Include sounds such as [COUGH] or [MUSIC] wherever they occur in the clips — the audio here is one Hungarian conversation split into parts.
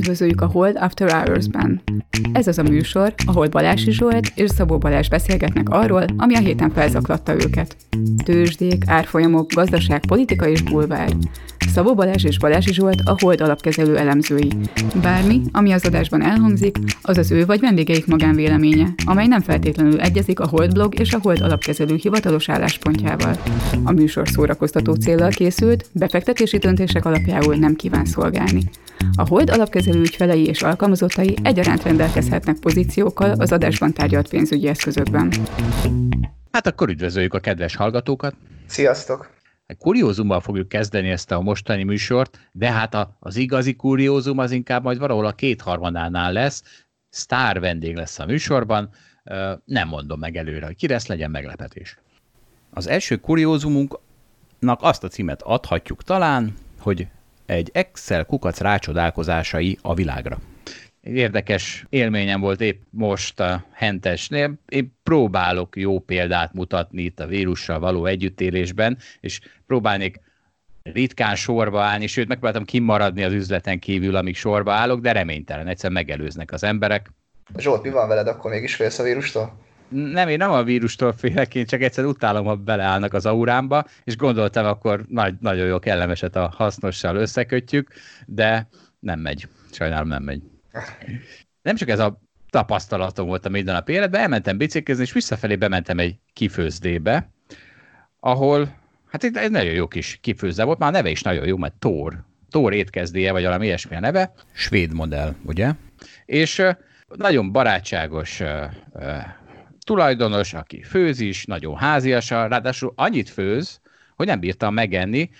Üdvözöljük a Hold After Hours-ben. Ez az a műsor, ahol Balási Zsolt és Szabó Balázs beszélgetnek arról, ami a héten felzaklatta őket. Tőzsdék, árfolyamok, gazdaság, politika és bulvár. Szabó Balázs és Balázsi Zsolt a Hold alapkezelő elemzői. Bármi, ami az adásban elhangzik, az az ő vagy vendégeik magánvéleménye, amely nem feltétlenül egyezik a Hold blog és a Hold alapkezelő hivatalos álláspontjával. A műsor szórakoztató célral készült, befektetési döntések alapjául nem kíván szolgálni. A Hold alapkezelő ügyfelei és alkalmazottai egyaránt rendelkezhetnek pozíciókkal az adásban tárgyalt pénzügyi eszközökben. Hát akkor üdvözöljük a kedves hallgatókat! Sziasztok! Kuriózummal fogjuk kezdeni ezt a mostani műsort, de hát a, az igazi kuriózum az inkább majd valahol a kétharmadánál lesz. Sztár vendég lesz a műsorban, nem mondom meg előre, hogy ki lesz, legyen meglepetés. Az első kuriózumunknak azt a címet adhatjuk talán, hogy egy Excel kukac rácsodálkozásai a világra. Érdekes élményem volt épp most a Hentesnél. Én próbálok jó példát mutatni itt a vírussal való együttélésben, és próbálnék ritkán sorba állni, sőt megpróbáltam kimaradni az üzleten kívül, amíg sorba állok, de reménytelen, egyszer megelőznek az emberek. Zsolt, mi van veled, akkor mégis félsz a vírustól? Nem, én nem a vírustól félek, én csak egyszer utálom, ha beleállnak az aurámba, és gondoltam, akkor nagy, nagyon jó kellemeset a hasznossal összekötjük, de nem megy. Sajnálom nem megy. Nem csak ez a tapasztalatom volt a minden nap életben, elmentem biciklizni, és visszafelé bementem egy kifőzdébe, ahol, hát itt egy nagyon jó kis kifőzde volt, már a neve is nagyon jó, mert Tór, Tór étkezdéje, vagy valami ilyesmi a neve. Svéd modell, ugye? És nagyon barátságos tulajdonos, aki főz is, nagyon házias, ráadásul annyit főz, hogy nem bírtam megenni,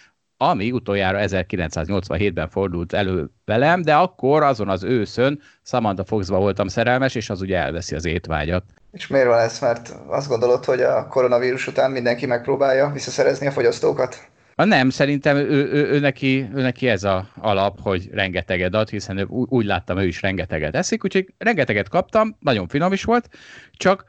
ami utoljára 1987-ben fordult elő velem, de akkor azon az őszön Samantha Foxba voltam szerelmes, és az ugye elveszi az étvágyat. És miért van ez? Mert azt gondolod, hogy a koronavírus után mindenki megpróbálja visszaszerezni a fogyasztókat? Na nem, szerintem ő, ő, ő, neki, ő neki ez a alap, hogy rengeteget ad, hiszen ő, úgy láttam, ő is rengeteget eszik, úgyhogy rengeteget kaptam, nagyon finom is volt, csak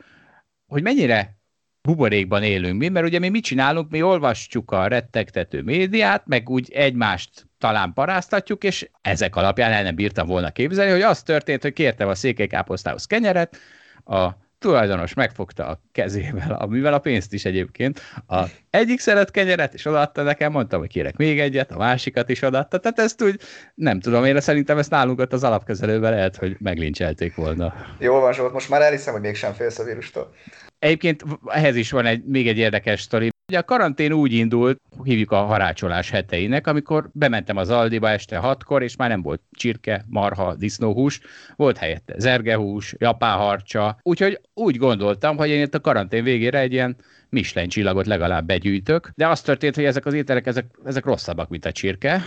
hogy mennyire buborékban élünk mi, mert ugye mi mit csinálunk, mi olvasjuk a rettegtető médiát, meg úgy egymást talán paráztatjuk, és ezek alapján el nem bírtam volna képzelni, hogy az történt, hogy kértem a székelykáposztához kenyeret, a tulajdonos megfogta a kezével, amivel a pénzt is egyébként, a egyik szeret kenyeret, és odaadta nekem, mondtam, hogy kérek még egyet, a másikat is odaadta, tehát ezt úgy, nem tudom, én szerintem ezt nálunk ott az alapkezelőben lehet, hogy meglincselték volna. Jól van, Zsolt, most már elhiszem, hogy mégsem félsz a vírustól. Egyébként ehhez is van egy, még egy érdekes sztori. Ugye a karantén úgy indult, hívjuk a harácsolás heteinek, amikor bementem az Aldiba este hatkor, és már nem volt csirke, marha, disznóhús, volt helyette zergehús, japánharcsa, úgyhogy úgy gondoltam, hogy én itt a karantén végére egy ilyen Michelin csillagot legalább begyűjtök, de az történt, hogy ezek az ételek, ezek, ezek rosszabbak, mint a csirke,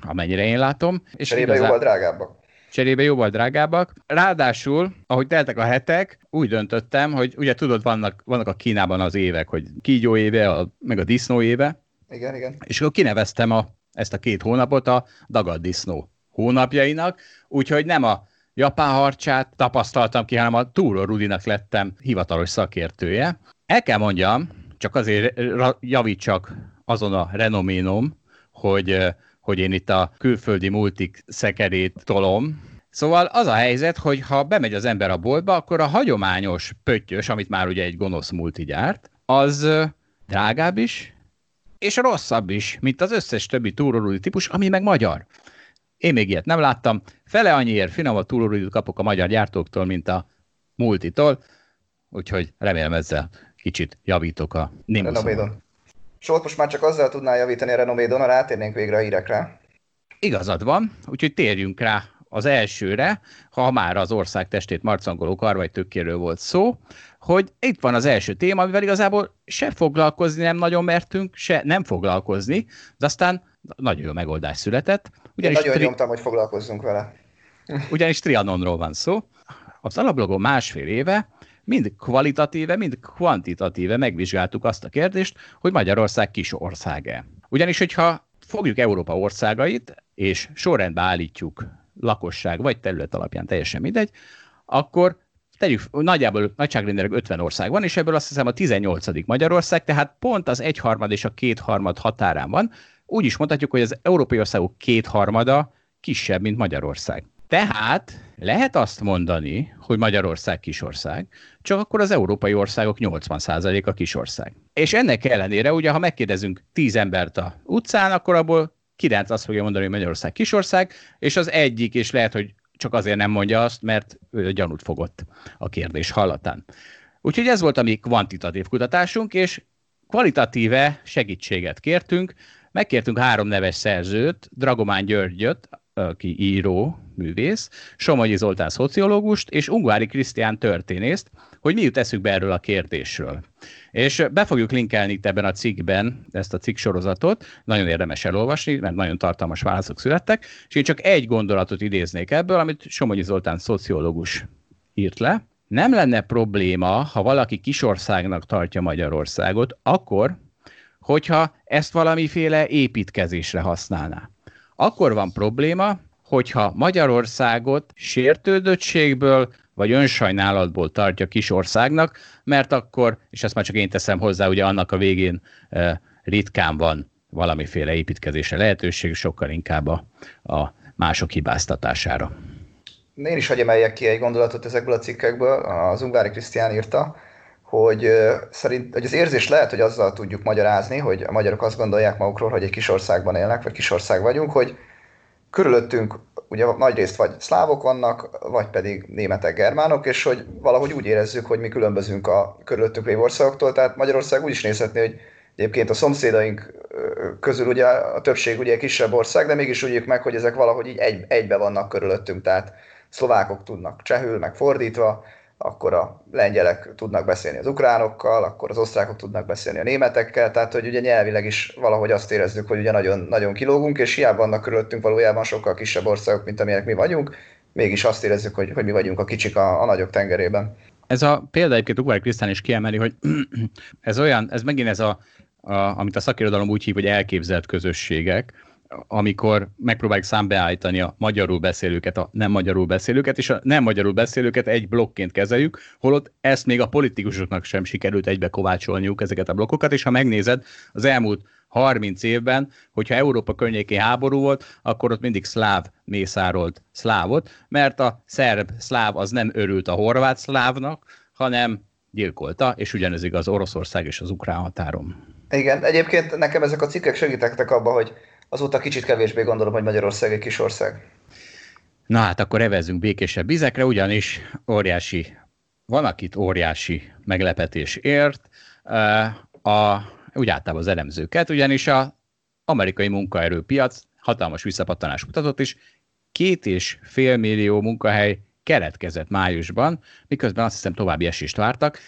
amennyire én látom. És Cserébe igazán... jóval drágábbak cserébe jóval drágábbak. Ráadásul, ahogy teltek a hetek, úgy döntöttem, hogy ugye tudod, vannak, vannak a Kínában az évek, hogy kígyó éve, a, meg a disznó éve. Igen, igen. És akkor kineveztem a, ezt a két hónapot a dagad disznó hónapjainak, úgyhogy nem a japán harcsát tapasztaltam ki, hanem a Túró Rudinak lettem hivatalos szakértője. El kell mondjam, csak azért javítsak azon a renoménom, hogy hogy én itt a külföldi multik szekerét tolom. Szóval az a helyzet, hogy ha bemegy az ember a boltba, akkor a hagyományos pöttyös, amit már ugye egy gonosz multi gyárt, az drágább is, és rosszabb is, mint az összes többi túrorúdi típus, ami meg magyar. Én még ilyet nem láttam. Fele annyiért finomabb túrorúdit kapok a magyar gyártóktól, mint a multitól, úgyhogy remélem ezzel kicsit javítok a nimuszon. Solt most már csak azzal tudná javítani a renomédon, ha rátérnénk végre a hírekre. Igazad van, úgyhogy térjünk rá az elsőre, ha már az ország testét marcangoló karvaj tökéről volt szó, hogy itt van az első téma, amivel igazából se foglalkozni nem nagyon mertünk, se nem foglalkozni, de aztán nagyon jó megoldás született. Ugyanis Én nagyon tri... nyomtam, hogy foglalkozzunk vele. [LAUGHS] Ugyanis Trianonról van szó. Az alaplogon másfél éve mind kvalitatíve, mind kvantitatíve megvizsgáltuk azt a kérdést, hogy Magyarország kis ország-e. Ugyanis, hogyha fogjuk Európa országait, és sorrendbe állítjuk lakosság vagy terület alapján, teljesen mindegy, akkor tegyük, nagyjából nagyságrendileg 50 ország van, és ebből azt hiszem a 18. Magyarország, tehát pont az egyharmad és a kétharmad határán van. Úgy is mondhatjuk, hogy az európai országok kétharmada kisebb, mint Magyarország. Tehát lehet azt mondani, hogy Magyarország kisország, csak akkor az európai országok 80%-a kisország. És ennek ellenére, ugye, ha megkérdezünk 10 embert a utcán, akkor abból 9 azt fogja mondani, hogy Magyarország kisország, és az egyik, és lehet, hogy csak azért nem mondja azt, mert gyanút fogott a kérdés hallatán. Úgyhogy ez volt a mi kvantitatív kutatásunk, és kvalitatíve segítséget kértünk. Megkértünk három neves szerzőt, Dragomán Györgyöt, aki író, művész, Somogyi Zoltán szociológust, és Ungvári Krisztián történészt, hogy mi jut eszükbe erről a kérdésről. És be fogjuk linkelni itt ebben a cikkben ezt a cikk sorozatot, nagyon érdemes elolvasni, mert nagyon tartalmas válaszok születtek, és én csak egy gondolatot idéznék ebből, amit Somogyi Zoltán szociológus írt le. Nem lenne probléma, ha valaki kisországnak tartja Magyarországot, akkor, hogyha ezt valamiféle építkezésre használná. Akkor van probléma, hogyha Magyarországot sértődöttségből vagy önsajnálatból tartja kis országnak, mert akkor, és ezt már csak én teszem hozzá, ugye annak a végén e, ritkán van valamiféle építkezése lehetőség, sokkal inkább a, a mások hibáztatására. Én is emeljek ki egy gondolatot ezekből a cikkekből, az Ungári Krisztián írta, hogy szerint, hogy az érzés lehet, hogy azzal tudjuk magyarázni, hogy a magyarok azt gondolják magukról, hogy egy kis országban élnek, vagy kis ország vagyunk, hogy körülöttünk ugye nagy részt vagy szlávok vannak, vagy pedig németek, germánok, és hogy valahogy úgy érezzük, hogy mi különbözünk a körülöttünk lévő országoktól, tehát Magyarország úgy is nézhetné, hogy egyébként a szomszédaink közül ugye a többség ugye kisebb ország, de mégis úgy meg, hogy ezek valahogy így egy, egybe vannak körülöttünk, tehát szlovákok tudnak csehül, meg fordítva, akkor a lengyelek tudnak beszélni az ukránokkal, akkor az osztrákok tudnak beszélni a németekkel, tehát hogy ugye nyelvileg is valahogy azt érezzük, hogy ugye nagyon, nagyon kilógunk, és hiába vannak körülöttünk valójában sokkal kisebb országok, mint amilyenek mi vagyunk, mégis azt érezzük, hogy, hogy mi vagyunk a kicsik a, a nagyok tengerében. Ez a példa egyébként Ugár Krisztán is kiemeli, hogy [CLEARS THROAT] ez olyan, ez megint ez a, a amit a szakirodalom úgy hív, hogy elképzelt közösségek, amikor megpróbáljuk számbeállítani a magyarul beszélőket, a nem magyarul beszélőket, és a nem magyarul beszélőket egy blokként kezeljük, holott ezt még a politikusoknak sem sikerült egybe kovácsolniuk ezeket a blokkokat, és ha megnézed, az elmúlt 30 évben, hogyha Európa környékén háború volt, akkor ott mindig szláv mészárolt szlávot, mert a szerb szláv az nem örült a horvát szlávnak, hanem gyilkolta, és ugyanez igaz Oroszország és az ukrán határon. Igen, egyébként nekem ezek a cikkek segítettek abban, hogy azóta kicsit kevésbé gondolom, hogy Magyarország egy kis ország. Na hát akkor evezünk békésebb vizekre, ugyanis óriási, van akit óriási meglepetés ért, a, úgy általában az elemzőket, ugyanis a amerikai munkaerőpiac hatalmas visszapattanás mutatott, és két és fél millió munkahely keletkezett májusban, miközben azt hiszem további esést vártak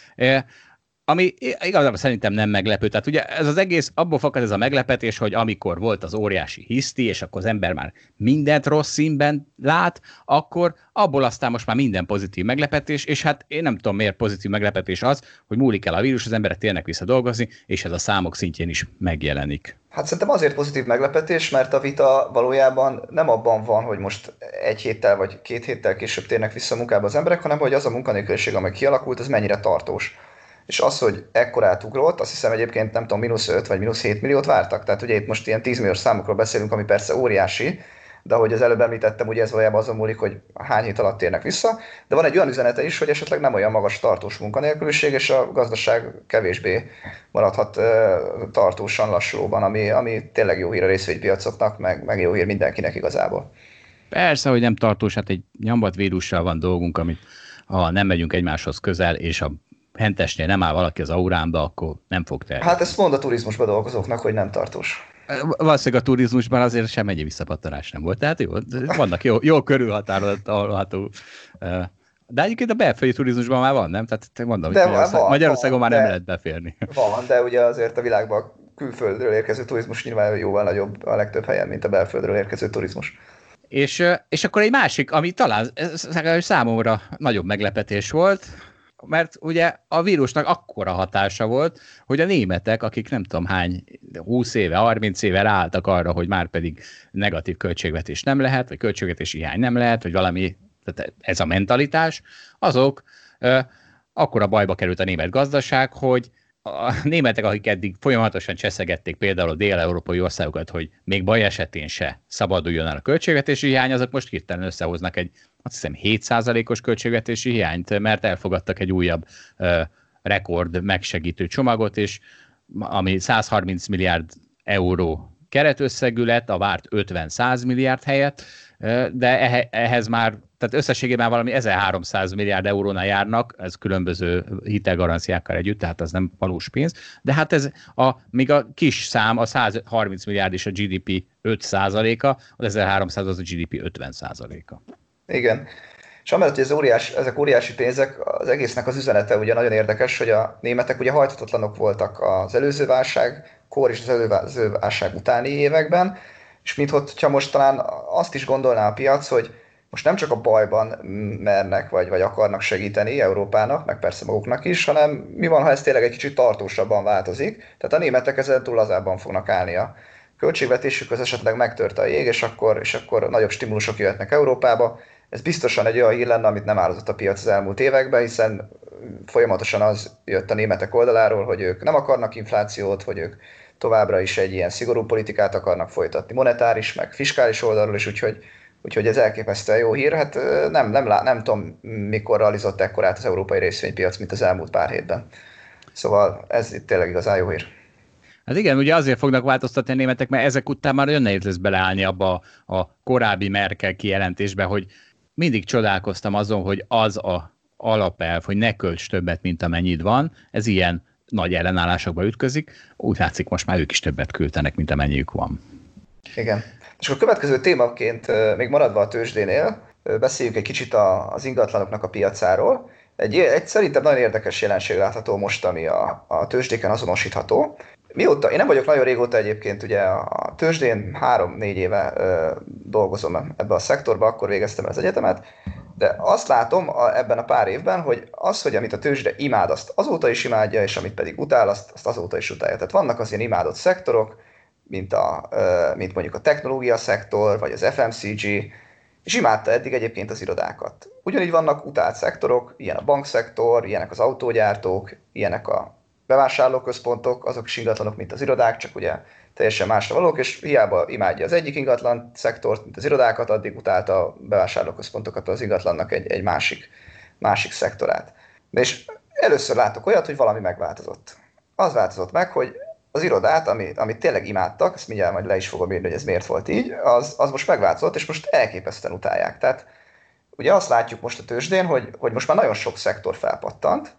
ami igazából szerintem nem meglepő. Tehát ugye ez az egész, abból fakad ez a meglepetés, hogy amikor volt az óriási hiszti, és akkor az ember már mindent rossz színben lát, akkor abból aztán most már minden pozitív meglepetés, és hát én nem tudom miért pozitív meglepetés az, hogy múlik el a vírus, az emberek térnek vissza dolgozni, és ez a számok szintjén is megjelenik. Hát szerintem azért pozitív meglepetés, mert a vita valójában nem abban van, hogy most egy héttel vagy két héttel később térnek vissza a munkába az emberek, hanem hogy az a munkanélküliség, amely kialakult, az mennyire tartós és az, hogy ekkorát ugrott, azt hiszem egyébként nem tudom, mínusz 5 vagy mínusz 7 milliót vártak. Tehát ugye itt most ilyen 10 milliós számokról beszélünk, ami persze óriási, de ahogy az előbb említettem, ugye ez valójában azon múlik, hogy hány hét alatt térnek vissza, de van egy olyan üzenete is, hogy esetleg nem olyan magas tartós munkanélküliség, és a gazdaság kevésbé maradhat tartósan lassulóban, ami, ami tényleg jó hír a részvénypiacoknak, meg, meg jó hír mindenkinek igazából. Persze, hogy nem tartós, hát egy nyambat vírussal van dolgunk, amit ha nem megyünk egymáshoz közel, és a hentesnél nem áll valaki az auránba, akkor nem fog terjedni. Hát ezt mond a turizmusban dolgozóknak, hogy nem tartós. Valószínűleg a turizmusban azért sem egy visszapattanás nem volt. Tehát jó, vannak jó, jó körülhatárolható de egyébként a belföldi turizmusban már van, nem? Tehát mondom, de Magyarország, van, Magyarországon van, már nem lehet beférni. Van, de ugye azért a világban külföldről érkező turizmus nyilván jóval nagyobb a legtöbb helyen, mint a belföldről érkező turizmus. És, és akkor egy másik, ami talán számomra nagyobb meglepetés volt, mert ugye a vírusnak akkora hatása volt, hogy a németek, akik nem tudom hány, 20 éve, 30 éve ráálltak arra, hogy már pedig negatív költségvetés nem lehet, vagy költségvetési hiány nem lehet, vagy valami, tehát ez a mentalitás, azok ö, akkora bajba került a német gazdaság, hogy a németek, akik eddig folyamatosan cseszegették például a dél-európai országokat, hogy még baj esetén se szabaduljon el a költségvetési hiány, azok most hirtelen összehoznak egy, azt hiszem, 7%-os költségvetési hiányt, mert elfogadtak egy újabb uh, rekord megsegítő csomagot, és ami 130 milliárd euró keretösszegű lett, a várt 50-100 milliárd helyett, de ehhez már, tehát összességében valami 1300 milliárd eurónál járnak, ez különböző hitelgaranciákkal együtt, tehát az nem valós pénz, de hát ez a, még a kis szám, a 130 milliárd és a GDP 5% a az 1300 az a GDP 50% a Igen. És amellett, hogy ez óriás, ezek óriási pénzek, az egésznek az üzenete ugye nagyon érdekes, hogy a németek ugye hajthatatlanok voltak az előző válság, kor és az előző válság utáni években, és minthogyha most talán azt is gondolná a piac, hogy most nem csak a bajban mernek, vagy, vagy akarnak segíteni Európának, meg persze maguknak is, hanem mi van, ha ez tényleg egy kicsit tartósabban változik. Tehát a németek ezen túl lazában fognak állni a költségvetésük, az esetleg megtört a jég, és akkor, és akkor nagyobb stimulusok jöhetnek Európába. Ez biztosan egy olyan hír lenne, amit nem áldott a piac az elmúlt években, hiszen folyamatosan az jött a németek oldaláról, hogy ők nem akarnak inflációt, hogy ők továbbra is egy ilyen szigorú politikát akarnak folytatni, monetáris, meg fiskális oldalról is, úgyhogy, úgyhogy ez elképesztően jó hír. Hát nem, nem, nem, nem tudom, mikor realizott ekkorát az európai részvénypiac, mint az elmúlt pár hétben. Szóval ez itt tényleg igazán jó hír. Hát igen, ugye azért fognak változtatni a németek, mert ezek után már nagyon nehéz lesz beleállni abba a korábbi Merkel kijelentésbe, hogy mindig csodálkoztam azon, hogy az a alapelv, hogy ne költs többet, mint amennyit van, ez ilyen nagy ellenállásokba ütközik, úgy látszik most már ők is többet küldtenek, mint amennyiük van. Igen. És a következő témaként, még maradva a tőzsdénél, beszéljünk egy kicsit az ingatlanoknak a piacáról. Egy, egy szerintem nagyon érdekes jelenség látható most, ami a, a tőzsdéken azonosítható. Mióta, én nem vagyok nagyon régóta egyébként, ugye a tőzsdén három-négy éve ö, dolgozom ebbe a szektorba, akkor végeztem az egyetemet, de azt látom a, ebben a pár évben, hogy az, hogy amit a tőzsde imád, azt azóta is imádja, és amit pedig utál, azt, azt azóta is utálja. Tehát vannak az ilyen imádott szektorok, mint, a, mint mondjuk a technológia szektor, vagy az FMCG, és imádta eddig egyébként az irodákat. Ugyanígy vannak utált szektorok, ilyen a bankszektor, ilyenek az autógyártók, ilyenek a bevásárlóközpontok, azok is ingatlanok, mint az irodák, csak ugye teljesen másra valók, és hiába imádja az egyik ingatlan szektort, mint az irodákat, addig utálta a bevásárlóközpontokat az ingatlannak egy, egy másik, másik szektorát. És először látok olyat, hogy valami megváltozott. Az változott meg, hogy az irodát, amit, amit tényleg imádtak, ezt mindjárt majd le is fogom írni, hogy ez miért volt így, az, az most megváltozott, és most elképesztően utálják. Tehát ugye azt látjuk most a tőzsdén, hogy, hogy most már nagyon sok szektor felpattant,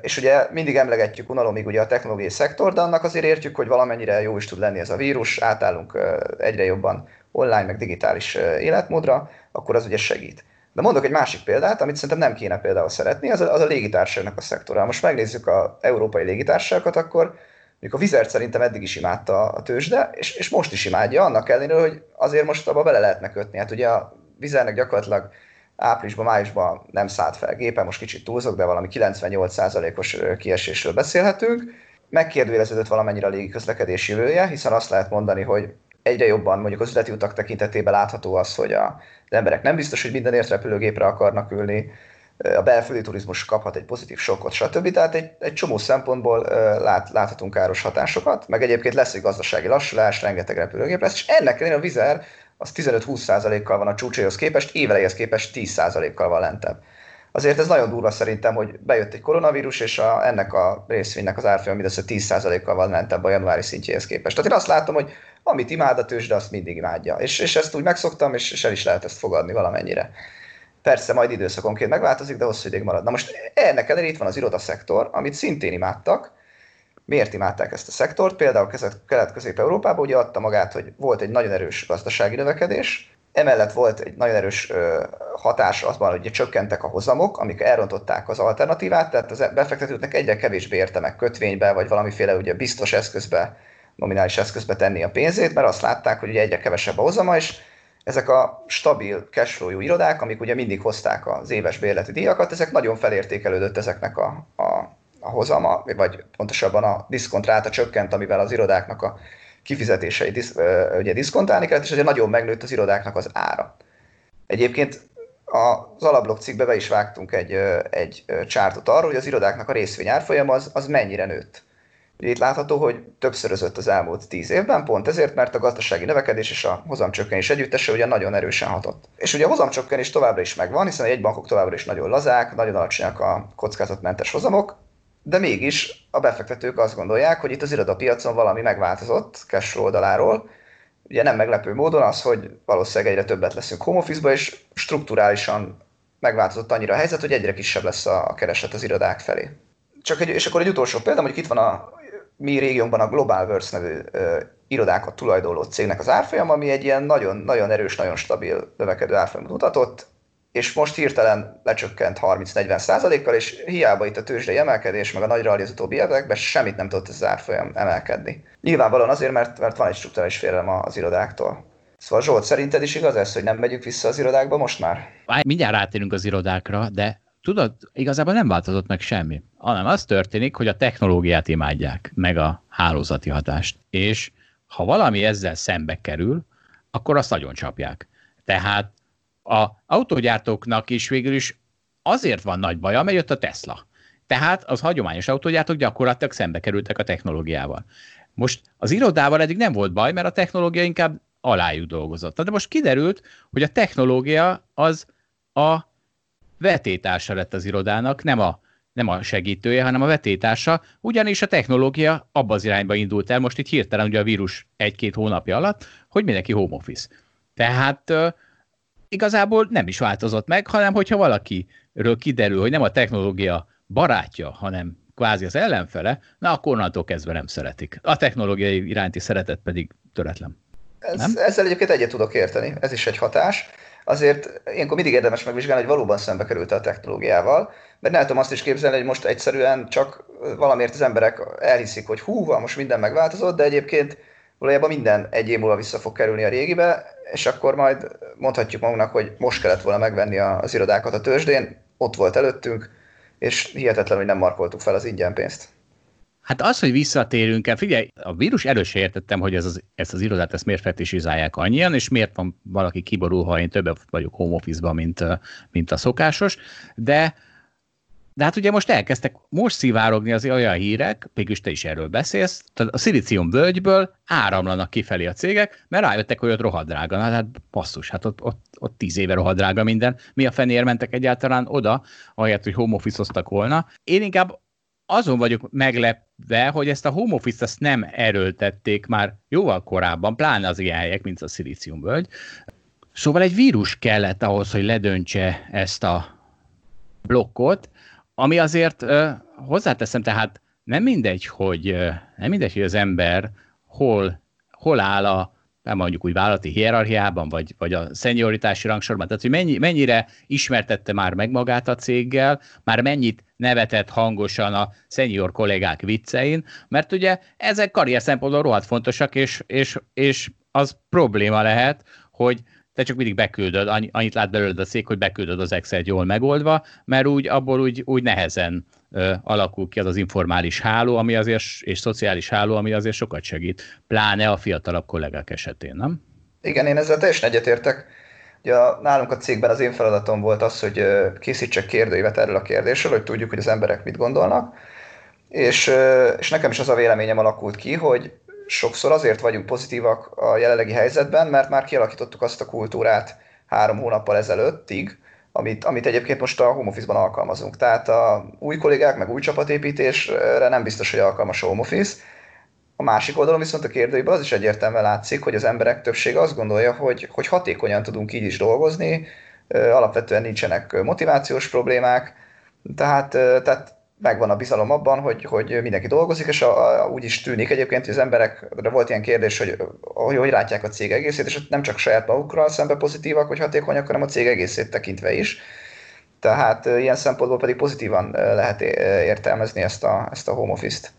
és ugye mindig emlegetjük unalomig ugye a technológiai szektor, de annak azért értjük, hogy valamennyire jó is tud lenni ez a vírus, átállunk egyre jobban online, meg digitális életmódra, akkor az ugye segít. De mondok egy másik példát, amit szerintem nem kéne például szeretni, az a, az a légitársaságnak a szektora. Most megnézzük a európai légitársaságokat, akkor mondjuk a vizert szerintem eddig is imádta a tőzsde, és, és most is imádja, annak ellenére, hogy azért most abba bele lehetne kötni. Hát ugye a vizernek gyakorlatilag áprilisban, májusban nem szállt fel gépe, most kicsit túlzok, de valami 98%-os kiesésről beszélhetünk. Megkérdőjeleződött valamennyire a légiközlekedés jövője, hiszen azt lehet mondani, hogy egyre jobban mondjuk az üzleti utak tekintetében látható az, hogy a, az emberek nem biztos, hogy mindenért repülőgépre akarnak ülni, a belföldi turizmus kaphat egy pozitív sokkot, stb. Tehát egy, egy csomó szempontból lát, láthatunk káros hatásokat, meg egyébként lesz egy gazdasági lassulás, rengeteg repülőgép lesz, és ennek ellenére a vizer az 15-20%-kal van a csúcsaihoz képest, évelejéhez képest 10%-kal van lentebb. Azért ez nagyon durva szerintem, hogy bejött egy koronavírus, és a, ennek a részvénynek az árfolyam mindössze 10%-kal van lentebb a januári szintjéhez képest. Tehát én azt látom, hogy amit imád a tőzsde, azt mindig imádja. És, és ezt úgy megszoktam, és, és el is lehet ezt fogadni valamennyire. Persze majd időszakonként megváltozik, de hosszú ideig marad. Na most ennek ellenére itt van az irodaszektor, amit szintén imádtak, Miért imádták ezt a szektort? Például Kelet-Közép-Európában ugye adta magát, hogy volt egy nagyon erős gazdasági növekedés, emellett volt egy nagyon erős hatás azban, hogy csökkentek a hozamok, amik elrontották az alternatívát, tehát az befektetőknek egyre kevésbé érte meg kötvénybe, vagy valamiféle ugye biztos eszközbe, nominális eszközbe tenni a pénzét, mert azt látták, hogy ugye egyre kevesebb a hozama, és ezek a stabil cashflow irodák, amik ugye mindig hozták az éves bérleti díjakat, ezek nagyon felértékelődött ezeknek a, a a hozama, vagy pontosabban a diszkontráta csökkent, amivel az irodáknak a kifizetései disz, ugye diszkontálni kellett, és azért nagyon megnőtt az irodáknak az ára. Egyébként az alablok cikkbe be is vágtunk egy, egy csártot arról, hogy az irodáknak a részvény árfolyam az, az mennyire nőtt. Itt látható, hogy többszörözött az elmúlt tíz évben, pont ezért, mert a gazdasági növekedés és a hozamcsökkenés együttese ugye nagyon erősen hatott. És ugye a hozamcsökkenés továbbra is megvan, hiszen a jegybankok továbbra is nagyon lazák, nagyon alacsonyak a kockázatmentes hozamok, de mégis a befektetők azt gondolják, hogy itt az irodapiacon valami megváltozott cash oldaláról. Ugye nem meglepő módon az, hogy valószínűleg egyre többet leszünk home office és strukturálisan megváltozott annyira a helyzet, hogy egyre kisebb lesz a kereset az irodák felé. Csak egy, és akkor egy utolsó példa, hogy itt van a mi régiónkban a Globalverse nevű ö, irodákat tulajdonló cégnek az árfolyam, ami egy ilyen nagyon, nagyon erős, nagyon stabil növekedő árfolyamot mutatott, és most hirtelen lecsökkent 30-40 százalékkal, és hiába itt a tőzsdei emelkedés, meg a nagy rally az utóbbi években semmit nem tudott ez az árfolyam emelkedni. Nyilvánvalóan azért, mert, mert van egy struktúrális félelem az irodáktól. Szóval Zsolt, szerinted is igaz ez, hogy nem megyünk vissza az irodákba most már? Mindjárt rátérünk az irodákra, de tudod, igazából nem változott meg semmi, hanem az történik, hogy a technológiát imádják, meg a hálózati hatást. És ha valami ezzel szembe kerül, akkor azt nagyon csapják. Tehát a autógyártóknak is végül is azért van nagy baja, mert jött a Tesla. Tehát az hagyományos autógyártók gyakorlatilag szembe kerültek a technológiával. Most az irodával eddig nem volt baj, mert a technológia inkább alájuk dolgozott. De most kiderült, hogy a technológia az a vetétársa lett az irodának, nem a, nem a segítője, hanem a vetétársa, ugyanis a technológia abba az irányba indult el, most itt hirtelen ugye a vírus egy-két hónapja alatt, hogy mindenki home office. Tehát igazából nem is változott meg, hanem hogyha valakiről kiderül, hogy nem a technológia barátja, hanem kvázi az ellenfele, na akkor onnantól kezdve nem szeretik. A technológiai iránti szeretet pedig töretlen. Ez, nem? Ezzel egyébként egyet tudok érteni, ez is egy hatás. Azért ilyenkor mindig érdemes megvizsgálni, hogy valóban szembe került a technológiával, mert nem tudom azt is képzelni, hogy most egyszerűen csak valamiért az emberek elhiszik, hogy hú, most minden megváltozott, de egyébként valójában minden egy év múlva vissza fog kerülni a régibe, és akkor majd mondhatjuk magunknak, hogy most kellett volna megvenni az irodákat a tőzsdén, ott volt előttünk, és hihetetlen, hogy nem markoltuk fel az ingyen pénzt. Hát az, hogy visszatérünk el, figyelj, a vírus erősen értettem, hogy ez az, ezt az irodát ezt miért fetisizálják annyian, és miért van valaki kiborul, ha én többet vagyok home office mint, mint a szokásos, de de hát ugye most elkezdtek most szivárogni az olyan hírek, mégis te is erről beszélsz, tehát a szilícium völgyből áramlanak kifelé a cégek, mert rájöttek, hogy ott rohadrága. Na, hát basszus, hát ott, ott, ott tíz éve rohadrága minden. Mi a fenér mentek egyáltalán oda, ahelyett, hogy home office volna. Én inkább azon vagyok meglepve, hogy ezt a home office nem erőltették már jóval korábban, pláne az ilyen helyek, mint a völgy. Szóval egy vírus kellett ahhoz, hogy ledöntse ezt a blokkot, ami azért hozzáteszem, tehát nem mindegy, hogy nem mindegy, hogy az ember hol, hol áll a nem mondjuk úgy vállalati hierarchiában, vagy, vagy a szenioritási rangsorban, tehát hogy mennyi, mennyire ismertette már meg magát a céggel, már mennyit nevetett hangosan a szenior kollégák viccein, mert ugye ezek karrier szempontból rohadt fontosak, és, és, és az probléma lehet, hogy te csak mindig beküldöd, annyit lát belőled a cég, hogy beküldöd az excel jól megoldva, mert úgy abból úgy, úgy nehezen ö, alakul ki az az informális háló, ami azért, és szociális háló, ami azért sokat segít, pláne a fiatalabb kollégák esetén, nem? Igen, én ezzel teljesen egyetértek. Ugye nálunk a cégben az én feladatom volt az, hogy készítsek kérdőívet erről a kérdésről, hogy tudjuk, hogy az emberek mit gondolnak, és, és nekem is az a véleményem alakult ki, hogy sokszor azért vagyunk pozitívak a jelenlegi helyzetben, mert már kialakítottuk azt a kultúrát három hónappal ezelőttig, amit, amit egyébként most a home office-ban alkalmazunk. Tehát a új kollégák, meg új csapatépítésre nem biztos, hogy alkalmas a home office. A másik oldalon viszont a kérdőjében az is egyértelműen látszik, hogy az emberek többsége azt gondolja, hogy, hogy hatékonyan tudunk így is dolgozni, alapvetően nincsenek motivációs problémák, tehát, tehát megvan a bizalom abban, hogy, hogy mindenki dolgozik, és a, a, úgy is tűnik egyébként, hogy az emberekre volt ilyen kérdés, hogy, hogy hogy látják a cég egészét, és nem csak saját magukra szembe pozitívak, hogy hatékonyak, hanem a cég egészét tekintve is. Tehát ilyen szempontból pedig pozitívan lehet értelmezni ezt a, ezt a home office-t.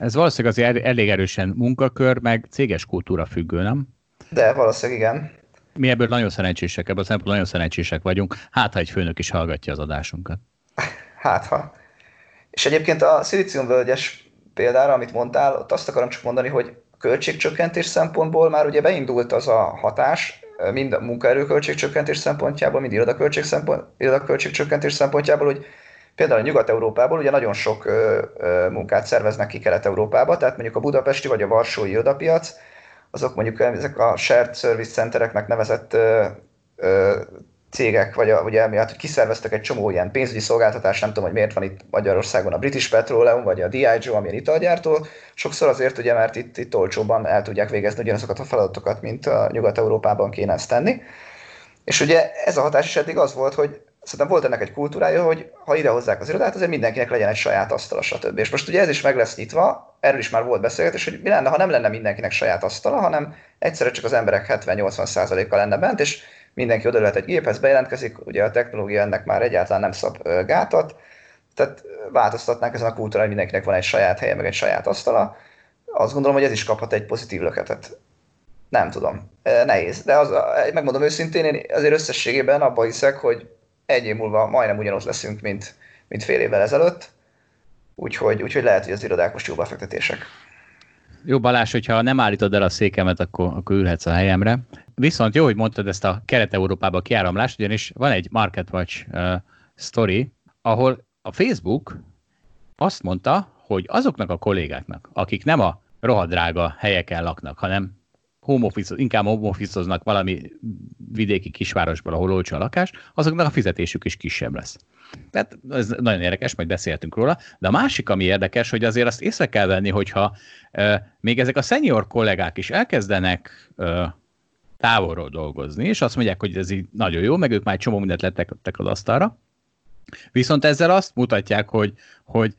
Ez valószínűleg azért elég erősen munkakör, meg céges kultúra függő, nem? De valószínűleg igen. Mi ebből nagyon szerencsések, ebből a szempontból nagyon szerencsések vagyunk. Hát, ha egy főnök is hallgatja az adásunkat. Hát, ha. És egyébként a szilíciumvölgyes példára, amit mondtál, ott azt akarom csak mondani, hogy költségcsökkentés szempontból már ugye beindult az a hatás, mind a munkaerőköltségcsökkentés szempontjából, mind irodaköltség szempont, irodaköltségcsökkentés szempontjából, hogy például a Nyugat-Európából ugye nagyon sok ö, ö, munkát szerveznek ki Kelet-Európába, tehát mondjuk a budapesti vagy a varsói irodapiac, azok mondjuk ezek a shared service centereknek nevezett ö, ö, cégek, vagy a, ugye emiatt, hogy kiszerveztek egy csomó ilyen pénzügyi szolgáltatást, nem tudom, hogy miért van itt Magyarországon a British Petroleum, vagy a Diageo, amilyen italgyártó, sokszor azért ugye, mert itt, itt olcsóban el tudják végezni ugyanazokat a feladatokat, mint a Nyugat-Európában kéne ezt tenni. És ugye ez a hatás is eddig az volt, hogy szerintem volt ennek egy kultúrája, hogy ha ide hozzák az irodát, azért mindenkinek legyen egy saját asztala, stb. És most ugye ez is meg lesz nyitva, erről is már volt beszélgetés, hogy mi lenne, ha nem lenne mindenkinek saját asztala, hanem egyszerre csak az emberek 70-80%-a lenne bent, és mindenki oda lehet egy géphez, bejelentkezik, ugye a technológia ennek már egyáltalán nem szab gátat, tehát változtatnánk ezen a kultúrán, hogy mindenkinek van egy saját helye, meg egy saját asztala. Azt gondolom, hogy ez is kaphat egy pozitív löketet. Nem tudom. Nehéz. De az, megmondom őszintén, én azért összességében abban hiszek, hogy egy év múlva majdnem ugyanott leszünk, mint, mint fél évvel ezelőtt. Úgyhogy, úgyhogy lehet, hogy az irodák most jó befektetések. Jó Balázs, hogyha nem állítod el a székemet, akkor, akkor ülhetsz a helyemre. Viszont jó, hogy mondtad ezt a Kelet-Európába kiáramlást, ugyanis van egy Market Watch uh, story, ahol a Facebook azt mondta, hogy azoknak a kollégáknak, akik nem a rohadrága helyeken laknak, hanem home office, inkább home office valami vidéki kisvárosban, ahol olcsó a lakás, azoknak a fizetésük is kisebb lesz. Tehát ez nagyon érdekes, majd beszéltünk róla. De a másik, ami érdekes, hogy azért azt észre kell venni, hogyha e, még ezek a senior kollégák is elkezdenek e, távolról dolgozni, és azt mondják, hogy ez így nagyon jó, meg ők már egy csomó mindent lettek az asztalra. Viszont ezzel azt mutatják, hogy, hogy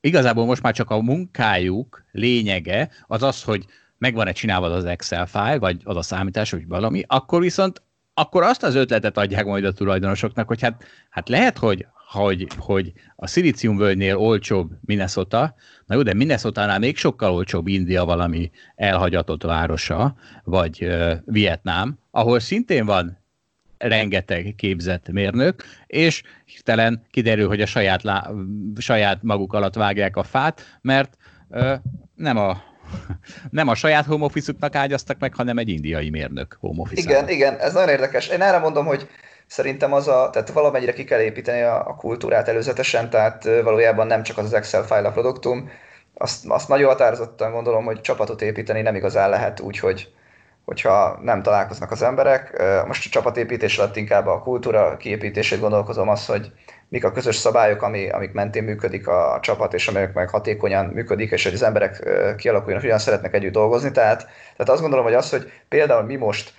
igazából most már csak a munkájuk lényege az az, hogy megvan-e csinálva az Excel file, vagy az a számítás, vagy valami, akkor viszont akkor azt az ötletet adják majd a tulajdonosoknak, hogy hát, hát lehet, hogy, hogy, hogy a szilíciumvölgynél olcsóbb Minnesota, na jó, de Minnesota-nál még sokkal olcsóbb India valami elhagyatott városa, vagy uh, Vietnám, ahol szintén van rengeteg képzett mérnök, és hirtelen kiderül, hogy a saját, lá, saját maguk alatt vágják a fát, mert uh, nem a [LAUGHS] nem a saját home office ágyaztak meg, hanem egy indiai mérnök home Igen, igen, ez nagyon érdekes. Én erre mondom, hogy szerintem az a, tehát valamennyire ki kell építeni a, a kultúrát előzetesen, tehát valójában nem csak az, az Excel file a produktum, azt, azt nagyon határozottan gondolom, hogy csapatot építeni nem igazán lehet úgy, hogy, hogyha nem találkoznak az emberek. Most a csapatépítés alatt inkább a kultúra kiépítését gondolkozom az, hogy mik a közös szabályok, ami, amik mentén működik a csapat, és amelyek meg hatékonyan működik, és hogy az emberek kialakuljanak, hogyan szeretnek együtt dolgozni. Tehát, tehát azt gondolom, hogy az, hogy például mi most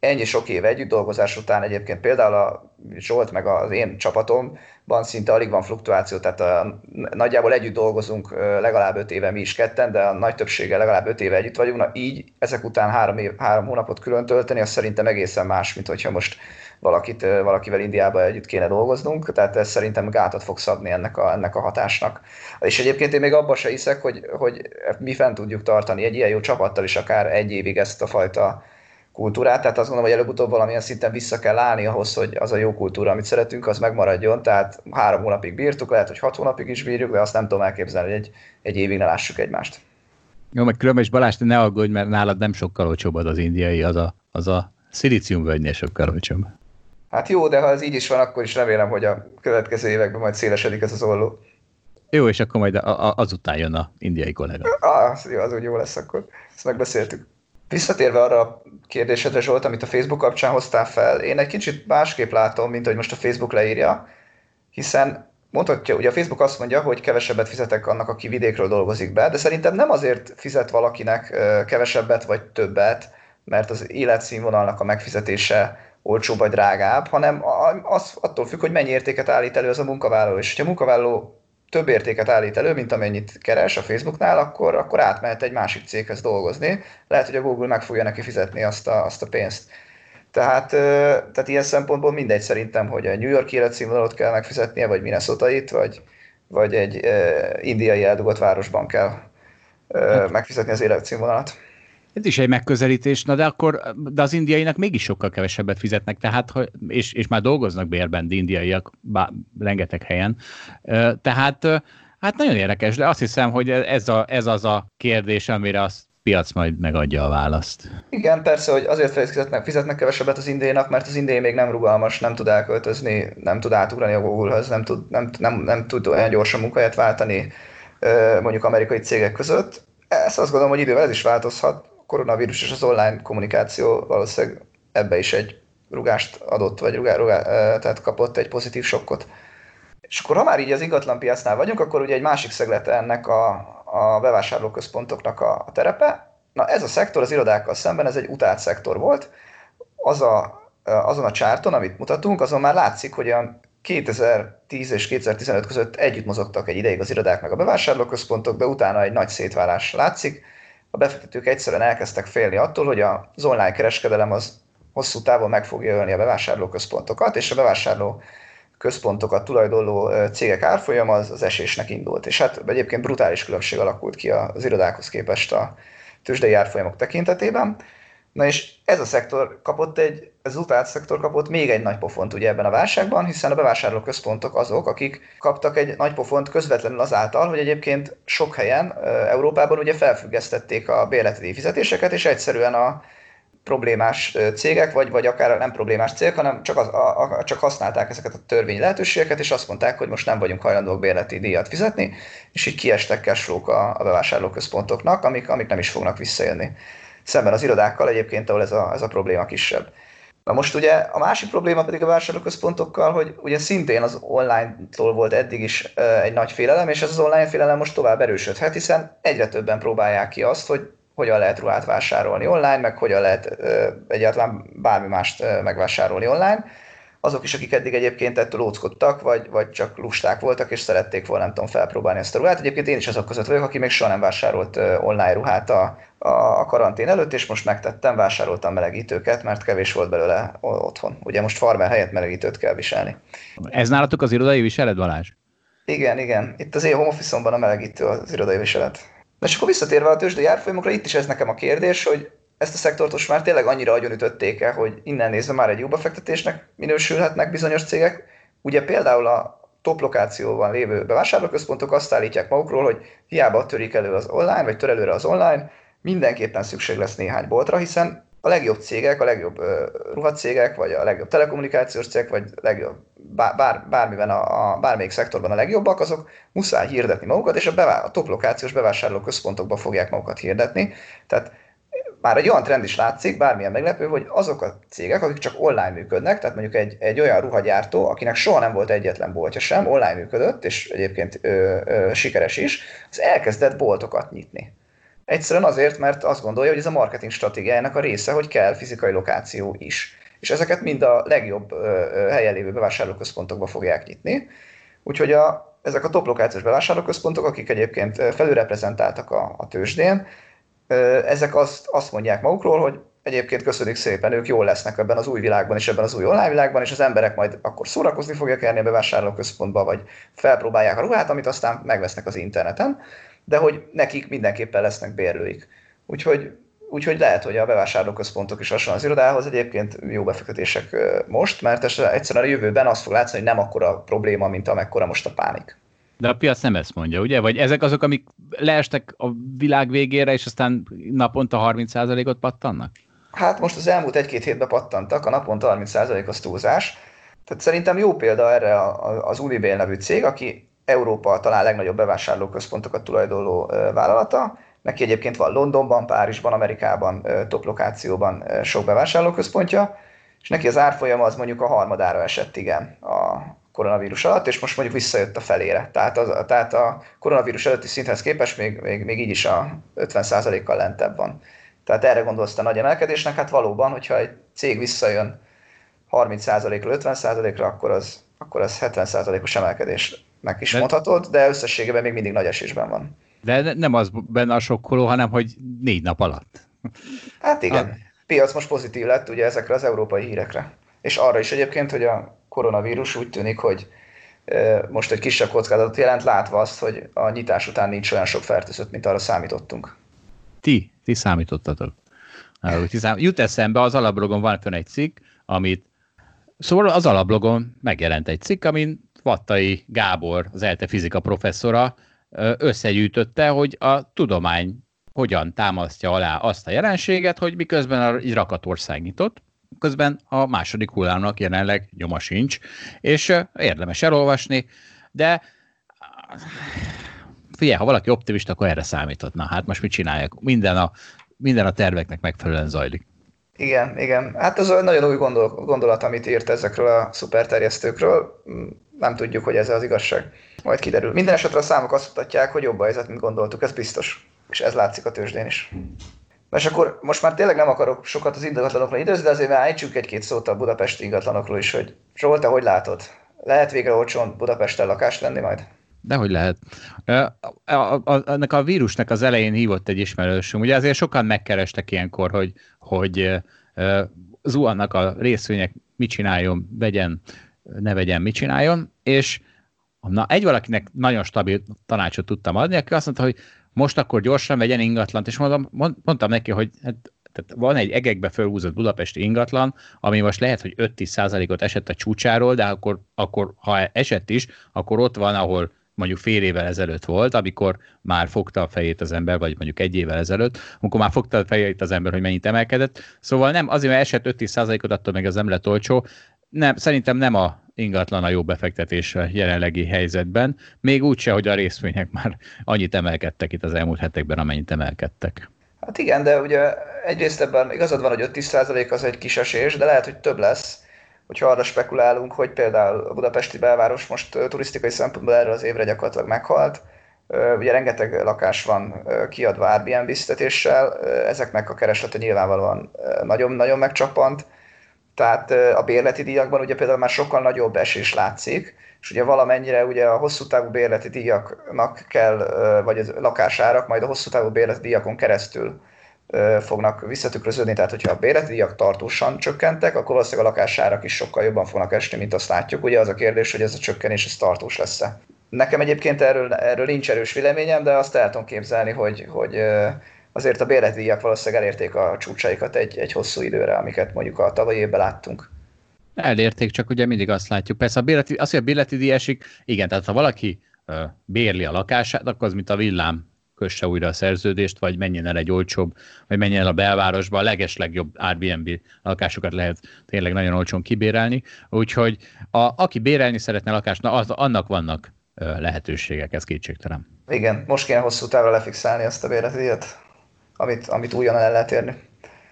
ennyi sok év együtt dolgozás után egyébként például a Zsolt meg az én csapatomban szinte alig van fluktuáció, tehát a, nagyjából együtt dolgozunk legalább öt éve mi is ketten, de a nagy többsége legalább öt éve együtt vagyunk. Na így ezek után három, év, három hónapot külön tölteni, az szerintem egészen más, mint hogyha most valakit, valakivel Indiába együtt kéne dolgoznunk, tehát ez szerintem gátat fog szabni ennek a, ennek a hatásnak. És egyébként én még abban se hiszek, hogy, hogy mi fent tudjuk tartani egy ilyen jó csapattal is akár egy évig ezt a fajta kultúrát, tehát azt gondolom, hogy előbb-utóbb valamilyen szinten vissza kell állni ahhoz, hogy az a jó kultúra, amit szeretünk, az megmaradjon, tehát három hónapig bírtuk, lehet, hogy hat hónapig is bírjuk, de azt nem tudom elképzelni, hogy egy, egy évig ne lássuk egymást. Jó, meg különben is Balázs, ne aggódj, mert nálad nem sokkal olcsóbb az indiai, az a, az a szilíciumvölgynél sokkal olcsóbb. Hát jó, de ha ez így is van, akkor is remélem, hogy a következő években majd szélesedik ez az olló. Jó, és akkor majd a, a, azután jön a indiai kollega. Ah, jó, az úgy jó lesz akkor. Ezt megbeszéltük. Visszatérve arra a kérdésedre, Zsolt, amit a Facebook kapcsán hoztál fel, én egy kicsit másképp látom, mint hogy most a Facebook leírja, hiszen mondhatja, ugye a Facebook azt mondja, hogy kevesebbet fizetek annak, aki vidékről dolgozik be, de szerintem nem azért fizet valakinek kevesebbet vagy többet, mert az életszínvonalnak a megfizetése olcsóbb vagy drágább, hanem az attól függ, hogy mennyi értéket állít elő az a munkavállaló. És ha a munkavállaló több értéket állít elő, mint amennyit keres a Facebooknál, akkor, akkor átmehet egy másik céghez dolgozni. Lehet, hogy a Google meg fogja neki fizetni azt a, azt a pénzt. Tehát, tehát ilyen szempontból mindegy szerintem, hogy a New York életszínvonalat kell megfizetnie, vagy minnesota vagy, vagy egy indiai eldugott városban kell hát. megfizetni az életszínvonalat. Ez is egy megközelítés, na de akkor de az indiainak mégis sokkal kevesebbet fizetnek, tehát, és, és már dolgoznak bérben indiaiak bá, rengeteg helyen. Tehát hát nagyon érdekes, de azt hiszem, hogy ez, a, ez az a kérdés, amire azt piac majd megadja a választ. Igen, persze, hogy azért fizetnek, fizetnek kevesebbet az indénak, mert az indé még nem rugalmas, nem tud elköltözni, nem tud átugrani a google nem tud, nem, nem, nem tud olyan gyorsan munkahelyet váltani mondjuk amerikai cégek között. Ezt azt gondolom, hogy idővel ez is változhat. Koronavírus és az online kommunikáció valószínűleg ebbe is egy rugást adott, vagy rugá, rugá, tehát kapott egy pozitív sokkot. És akkor, ha már így az ingatlanpiacnál vagyunk, akkor ugye egy másik szeglete ennek a, a bevásárlóközpontoknak a, a terepe. Na ez a szektor az irodákkal szemben, ez egy utált szektor volt. Az a, azon a csárton, amit mutatunk, azon már látszik, hogy a 2010 és 2015 között együtt mozogtak egy ideig az irodák meg a bevásárlóközpontok, de utána egy nagy szétválás látszik. A befektetők egyszerűen elkezdtek félni attól, hogy az online kereskedelem az hosszú távon meg fogja ölni a bevásárlóközpontokat, és a bevásárló központokat tulajdonló cégek árfolyama az, az esésnek indult. És hát egyébként brutális különbség alakult ki az irodákhoz képest a tőzsdei árfolyamok tekintetében. Na és ez a szektor kapott egy, ez az utált szektor kapott még egy nagy pofont ugye ebben a válságban, hiszen a bevásárló központok azok, akik kaptak egy nagy pofont közvetlenül azáltal, hogy egyébként sok helyen Európában ugye felfüggesztették a bérleti fizetéseket, és egyszerűen a, problémás cégek, vagy, vagy akár nem problémás cégek, hanem csak, az, a, a, csak használták ezeket a törvényi lehetőségeket, és azt mondták, hogy most nem vagyunk hajlandók bérleti díjat fizetni, és így kiestek cashflow a, a bevásárlóközpontoknak, amik, amik nem is fognak visszajönni. Szemben az irodákkal egyébként, ahol ez a, ez a probléma kisebb. Na most ugye a másik probléma pedig a vásárlóközpontokkal, hogy ugye szintén az online-tól volt eddig is egy nagy félelem, és ez az online félelem most tovább erősödhet, hiszen egyre többen próbálják ki azt, hogy hogyan lehet ruhát vásárolni online, meg hogyan lehet egyáltalán bármi mást megvásárolni online. Azok is, akik eddig egyébként ettől óckodtak, vagy, vagy csak lusták voltak, és szerették volna, nem tudom, felpróbálni ezt a ruhát. Egyébként én is azok között vagyok, aki még soha nem vásárolt online ruhát a, a, karantén előtt, és most megtettem, vásároltam melegítőket, mert kevés volt belőle otthon. Ugye most farmer helyett melegítőt kell viselni. Ez nálatok az irodai viselet, Balázs? Igen, igen. Itt az én home office a melegítő az irodai viselet. Na és akkor visszatérve a tőzsdei árfolyamokra, itt is ez nekem a kérdés, hogy ezt a szektort most már tényleg annyira agyonütötték el, hogy innen nézve már egy jó befektetésnek minősülhetnek bizonyos cégek. Ugye például a top lokációban lévő bevásárlóközpontok azt állítják magukról, hogy hiába törik elő az online, vagy tör előre az online, mindenképpen szükség lesz néhány boltra, hiszen a legjobb cégek, a legjobb uh, ruhacégek, vagy a legjobb telekommunikációs cégek, vagy legjobb, bár, bármiben a, a, bármelyik szektorban a legjobbak, azok muszáj hirdetni magukat, és a, bevá, a top lokációs bevásárló központokba fogják magukat hirdetni. Tehát már egy olyan trend is látszik, bármilyen meglepő, hogy azok a cégek, akik csak online működnek, tehát mondjuk egy, egy olyan ruhagyártó, akinek soha nem volt egyetlen boltja sem, online működött, és egyébként ö, ö, sikeres is, az elkezdett boltokat nyitni. Egyszerűen azért, mert azt gondolja, hogy ez a marketing stratégiájának a része, hogy kell fizikai lokáció is. És ezeket mind a legjobb helyen lévő bevásárlóközpontokba fogják nyitni. Úgyhogy a, ezek a top lokációs bevásárlóközpontok, akik egyébként felülreprezentáltak a, a tőzsdén, ezek azt, azt mondják magukról, hogy egyébként köszönjük szépen, ők jól lesznek ebben az új világban és ebben az új online világban, és az emberek majd akkor szórakozni fogják elni a bevásárlóközpontba, vagy felpróbálják a ruhát, amit aztán megvesznek az interneten de hogy nekik mindenképpen lesznek bérlőik. Úgyhogy, úgyhogy lehet, hogy a bevásárlóközpontok is hasonló az irodához egyébként jó befektetések most, mert egyszerűen a jövőben azt fog látszani, hogy nem akkora probléma, mint amekkora most a pánik. De a piac nem ezt mondja, ugye? Vagy ezek azok, amik leestek a világ végére, és aztán naponta 30%-ot pattannak? Hát most az elmúlt egy-két hétben pattantak, a naponta 30% az túlzás. Tehát szerintem jó példa erre az Unibail nevű cég, aki Európa talán legnagyobb bevásárlóközpontokat tulajdonló vállalata. Neki egyébként van Londonban, Párizsban, Amerikában, top lokációban sok bevásárlóközpontja, és neki az árfolyama az mondjuk a harmadára esett, igen, a koronavírus alatt, és most mondjuk visszajött a felére. Tehát, az, tehát a koronavírus előtti szinthez képest még, még, még így is a 50%-kal lentebb van. Tehát erre gondolsz a nagy emelkedésnek, hát valóban, hogyha egy cég visszajön 30%-ra, 50%-ra, akkor az, akkor az 70%-os emelkedés meg is de... mondhatod, de összességében még mindig nagy esésben van. De nem az benne a sokkoló, hanem hogy négy nap alatt. Hát igen. Ah. Piac most pozitív lett ugye ezekre az európai hírekre. És arra is egyébként, hogy a koronavírus úgy tűnik, hogy most egy kisebb kockázatot jelent, látva azt, hogy a nyitás után nincs olyan sok fertőzött, mint arra számítottunk. Ti, ti számítottatok. Jut eszembe, az alablogon van fönn egy cikk, amit Szóval az alablogon megjelent egy cikk, amin Vattai Gábor, az ELTE fizika professzora összegyűjtötte, hogy a tudomány hogyan támasztja alá azt a jelenséget, hogy miközben egy rakatország nyitott, közben a második hullámnak jelenleg nyoma sincs, és érdemes elolvasni, de figyelj, ha valaki optimista, akkor erre számított. Na, hát most mit csinálják? Minden a, minden a terveknek megfelelően zajlik. Igen, igen. Hát ez egy nagyon új gondol, gondolat, amit írt ezekről a szuperterjesztőkről. Nem tudjuk, hogy ez az igazság. Majd kiderül. Minden esetre a számok azt mutatják, hogy jobb a helyzet, mint gondoltuk, ez biztos. És ez látszik a tőzsdén is. És akkor most már tényleg nem akarok sokat az ingatlanokról időzni, de azért ejtsük egy-két szót a budapesti ingatlanokról is, hogy Zsolt, hogy látod? Lehet végre olcsón Budapesten lakást venni majd? Dehogy lehet. A, a, a, ennek a vírusnak az elején hívott egy ismerősöm. Ugye azért sokan megkerestek ilyenkor, hogy, hogy zuhannak a részvények, mit csináljon, vegyen, ne vegyen, mit csináljon, és na, egy valakinek nagyon stabil tanácsot tudtam adni, aki azt mondta, hogy most akkor gyorsan vegyen ingatlant, és mondom, mondtam neki, hogy hát, tehát van egy egekbe fölhúzott budapesti ingatlan, ami most lehet, hogy 5-10 ot esett a csúcsáról, de akkor, akkor ha esett is, akkor ott van, ahol mondjuk fél évvel ezelőtt volt, amikor már fogta a fejét az ember, vagy mondjuk egy évvel ezelőtt, amikor már fogta a fejét az ember, hogy mennyit emelkedett. Szóval nem, azért, mert esett 5-10%-ot, attól meg az nem lett olcsó. Nem, szerintem nem a ingatlan a jó befektetés a jelenlegi helyzetben, még úgyse, hogy a részvények már annyit emelkedtek itt az elmúlt hetekben, amennyit emelkedtek. Hát igen, de ugye egyrészt ebben igazad van, hogy 5-10% az egy kis esés, de lehet, hogy több lesz, hogyha arra spekulálunk, hogy például a budapesti belváros most turisztikai szempontból erre az évre gyakorlatilag meghalt, ugye rengeteg lakás van kiadva Airbnb biztetéssel, ezeknek a kereslete nyilvánvalóan nagyon-nagyon megcsapant, tehát a bérleti díjakban ugye például már sokkal nagyobb esés látszik, és ugye valamennyire ugye a hosszú távú bérleti díjaknak kell, vagy a lakásárak majd a hosszú távú bérleti díjakon keresztül fognak visszatükröződni, tehát hogyha a bérleti díjak tartósan csökkentek, akkor valószínűleg a lakásárak is sokkal jobban fognak esni, mint azt látjuk. Ugye az a kérdés, hogy ez a csökkenés ez tartós lesz-e. Nekem egyébként erről, erről nincs erős véleményem, de azt el tudom képzelni, hogy, hogy azért a bérleti díjak valószínűleg elérték a csúcsaikat egy, egy hosszú időre, amiket mondjuk a tavalyi évben láttunk. Elérték, csak ugye mindig azt látjuk. Persze a bérleti, az, hogy a bérleti díj esik, igen, tehát ha valaki bérli a lakását, akkor az, mint a villám kösse újra a szerződést, vagy menjen el egy olcsóbb, vagy menjen el a belvárosba, a legeslegjobb Airbnb lakásokat lehet tényleg nagyon olcsón kibérelni, úgyhogy a, aki bérelni szeretne lakást, na, az, annak vannak lehetőségek, ez kétségtelen. Igen, most kéne hosszú távra lefixálni azt a bérletdíjat, amit, amit újonnan el lehet érni.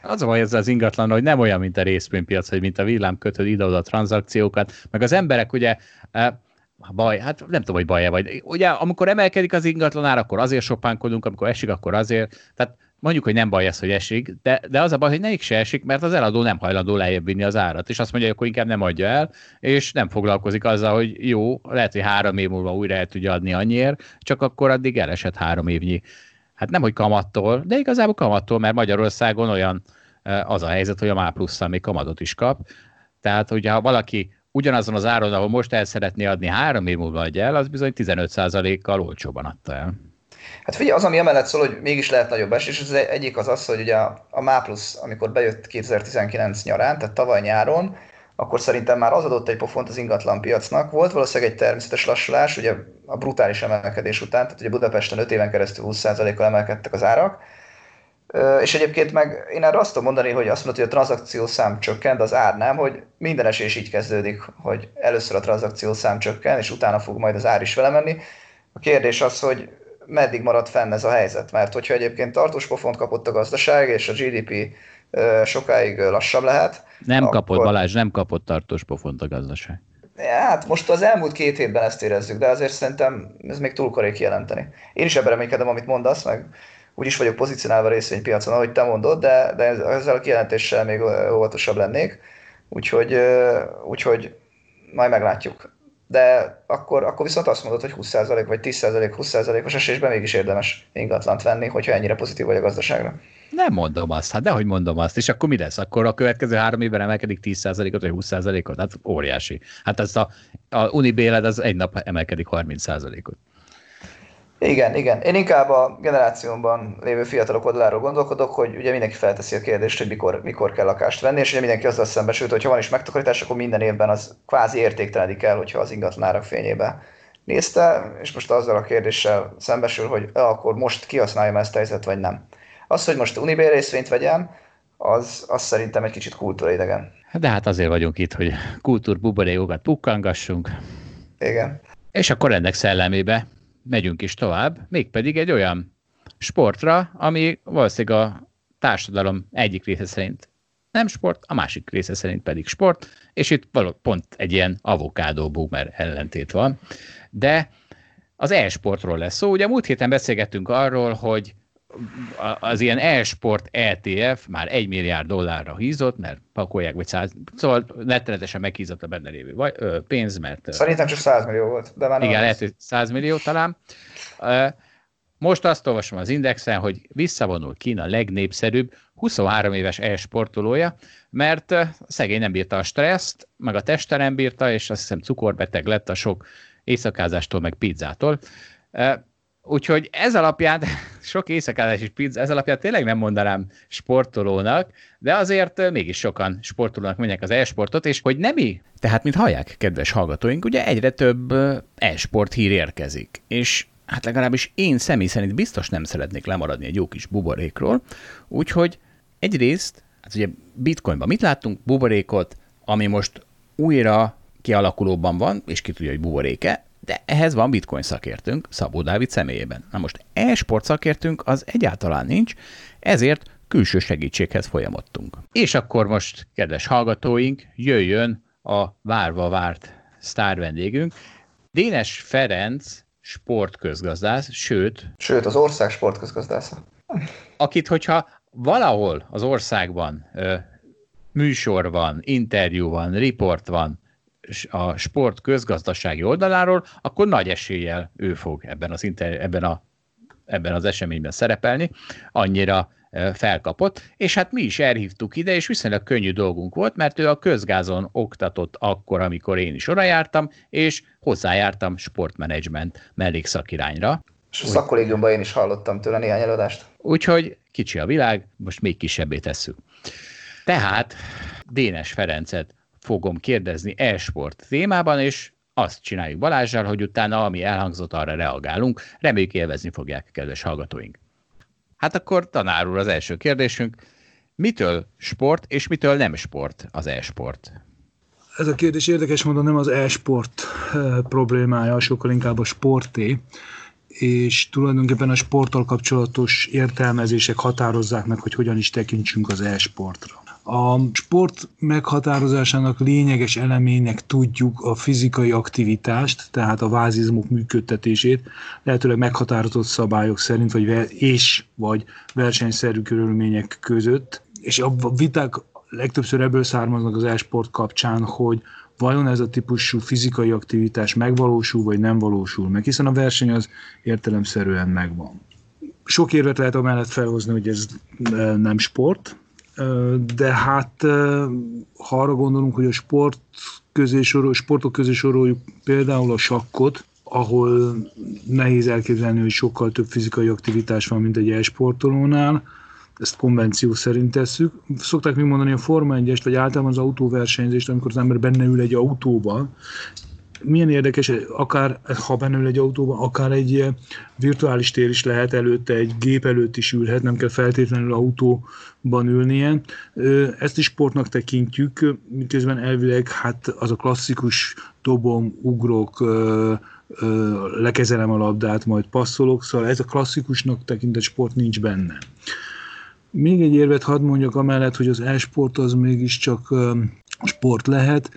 Az a baj ezzel az ingatlan, hogy nem olyan, mint a részvénypiac, hogy mint a villám kötöd ide-oda tranzakciókat, meg az emberek ugye baj, hát nem tudom, hogy baj-e vagy. Ugye, amikor emelkedik az ingatlanár, akkor azért sopánkodunk, amikor esik, akkor azért. Tehát mondjuk, hogy nem baj ez, hogy esik, de, de az a baj, hogy nekik se esik, mert az eladó nem hajlandó lejjebb vinni az árat, és azt mondja, hogy akkor inkább nem adja el, és nem foglalkozik azzal, hogy jó, lehet, hogy három év múlva újra el tudja adni annyiért, csak akkor addig elesett három évnyi. Hát nem, hogy kamattól, de igazából kamattól, mert Magyarországon olyan az a helyzet, hogy a MÁ plusz még kamatot is kap. Tehát, hogyha valaki ugyanazon az áron, ahol most el szeretné adni, három év múlva adja el, az bizony 15%-kal olcsóban adta el. Hát figyelj, az, ami emellett szól, hogy mégis lehet nagyobb esés, az egyik az az, hogy ugye a, a MÁ plusz, amikor bejött 2019 nyarán, tehát tavaly nyáron, akkor szerintem már az adott egy pofont az ingatlan piacnak. Volt valószínűleg egy természetes lassulás, ugye a brutális emelkedés után, tehát ugye Budapesten 5 éven keresztül 20%-kal emelkedtek az árak, és egyébként meg én erre azt tudom mondani, hogy azt mondod, hogy a tranzakciószám csökkent, az ár nem, hogy minden esés így kezdődik, hogy először a tranzakciószám csökken, és utána fog majd az ár is vele menni. A kérdés az, hogy meddig marad fenn ez a helyzet, mert hogyha egyébként tartós pofont kapott a gazdaság, és a GDP sokáig lassabb lehet. Nem akkor... kapott, Balázs, nem kapott tartós pofont a gazdaság. Hát most az elmúlt két hétben ezt érezzük, de azért szerintem ez még túl korai kijelenteni. Én is ebben reménykedem, amit mondasz, meg úgy is vagyok pozícionálva részvénypiacon, ahogy te mondod, de, de ezzel a kijelentéssel még óvatosabb lennék, úgyhogy, úgyhogy majd meglátjuk. De akkor, akkor viszont azt mondod, hogy 20% vagy 10% 20%-os esésben mégis érdemes ingatlant venni, hogyha ennyire pozitív vagy a gazdaságra. Nem mondom azt, hát dehogy mondom azt, és akkor mi lesz? Akkor a következő három évben emelkedik 10%-ot vagy 20%-ot? Hát óriási. Hát ez a, a Unibéled az egy nap emelkedik 30%-ot. Igen, igen. Én inkább a generációmban lévő fiatalok oldaláról gondolkodok, hogy ugye mindenki felteszi a kérdést, hogy mikor, mikor kell lakást venni, és ugye mindenki azzal szembesült, hogy ha van is megtakarítás, akkor minden évben az kvázi értéktelenik el, hogyha az ingatlanárak fényébe nézte, és most azzal a kérdéssel szembesül, hogy akkor most kihasználjam ezt a helyzet, vagy nem. Az, hogy most Unibér részvényt vegyem, az, az szerintem egy kicsit kultúraidegen. De hát azért vagyunk itt, hogy kultúrbuborékokat pukkangassunk. Igen. És akkor ennek szellemébe megyünk is tovább, mégpedig egy olyan sportra, ami valószínűleg a társadalom egyik része szerint nem sport, a másik része szerint pedig sport, és itt való, pont egy ilyen avokádó boomer ellentét van. De az e-sportról lesz szó. Ugye múlt héten beszélgettünk arról, hogy az ilyen e-sport ETF már egy milliárd dollárra hízott, mert pakolják, vagy száz, szóval rettenetesen meghízott a benne lévő vagy, ö, pénz, mert... Szerintem csak 100 millió volt, de már Igen, lehet, hogy 100 millió talán. Most azt olvasom az Indexen, hogy visszavonul Kína legnépszerűbb 23 éves e-sportolója, mert szegény nem bírta a stresszt, meg a teste nem bírta, és azt hiszem cukorbeteg lett a sok éjszakázástól, meg pizzától. Úgyhogy ez alapján, [LAUGHS] sok éjszakázás és pizza, ez alapján tényleg nem mondanám sportolónak, de azért mégis sokan sportolónak mennek az e-sportot, és hogy nem mi? Tehát, mint hallják, kedves hallgatóink, ugye egyre több e-sport hír érkezik, és hát legalábbis én személy szerint biztos nem szeretnék lemaradni egy jó kis buborékról, úgyhogy egyrészt, hát ugye bitcoinban mit láttunk? Buborékot, ami most újra kialakulóban van, és ki tudja, hogy buboréke, de ehhez van bitcoin szakértőnk Szabó Dávid személyében. Na most e-sport szakértőnk az egyáltalán nincs, ezért külső segítséghez folyamodtunk. És akkor most, kedves hallgatóink, jöjjön a várva várt sztár vendégünk, Dénes Ferenc sportközgazdász, sőt... Sőt, az ország sportközgazdásza. Akit, hogyha valahol az országban ö, műsor van, interjú van, riport van, a sport közgazdasági oldaláról, akkor nagy eséllyel ő fog ebben az, inter, ebben, a, ebben az eseményben szerepelni, annyira felkapott, és hát mi is elhívtuk ide, és viszonylag könnyű dolgunk volt, mert ő a közgázon oktatott akkor, amikor én is oda jártam, és hozzájártam sportmenedzsment mellékszakirányra. És a szakkollégiumban én is hallottam tőle néhány előadást. Úgyhogy kicsi a világ, most még kisebbé tesszük. Tehát Dénes Ferencet fogom kérdezni e-sport témában, és azt csináljuk Balázsral, hogy utána, ami elhangzott, arra reagálunk. Reméljük élvezni fogják, kedves hallgatóink. Hát akkor tanár úr az első kérdésünk. Mitől sport, és mitől nem sport az e-sport? Ez a kérdés érdekes módon nem az e-sport problémája, sokkal inkább a sporté, és tulajdonképpen a sporttal kapcsolatos értelmezések határozzák meg, hogy hogyan is tekintsünk az e-sportra. A sport meghatározásának lényeges elemének tudjuk a fizikai aktivitást, tehát a vázizmok működtetését, lehetőleg meghatározott szabályok szerint, vagy és vagy versenyszerű körülmények között. És a viták legtöbbször ebből származnak az e-sport kapcsán, hogy vajon ez a típusú fizikai aktivitás megvalósul, vagy nem valósul meg, hiszen a verseny az értelemszerűen megvan. Sok érvet lehet amellett felhozni, hogy ez nem sport, de hát ha arra gondolunk, hogy a sport közé sorol, sportok közé soroljuk például a sakkot, ahol nehéz elképzelni, hogy sokkal több fizikai aktivitás van, mint egy e-sportolónál, ezt konvenció szerint tesszük. Szokták még mondani a Forma 1 vagy általában az autóversenyzést, amikor az ember benne ül egy autóban, milyen érdekes, akár ha benne ül egy autóban, akár egy eh, virtuális tér is lehet előtte, egy gép előtt is ülhet, nem kell feltétlenül autóban ülnie. Ezt is sportnak tekintjük, miközben elvileg hát az a klasszikus dobom, ugrok, lekezelem a labdát, majd passzolok, szóval ez a klasszikusnak tekintett sport nincs benne. Még egy érvet hadd mondjak amellett, hogy az e-sport az mégiscsak sport lehet,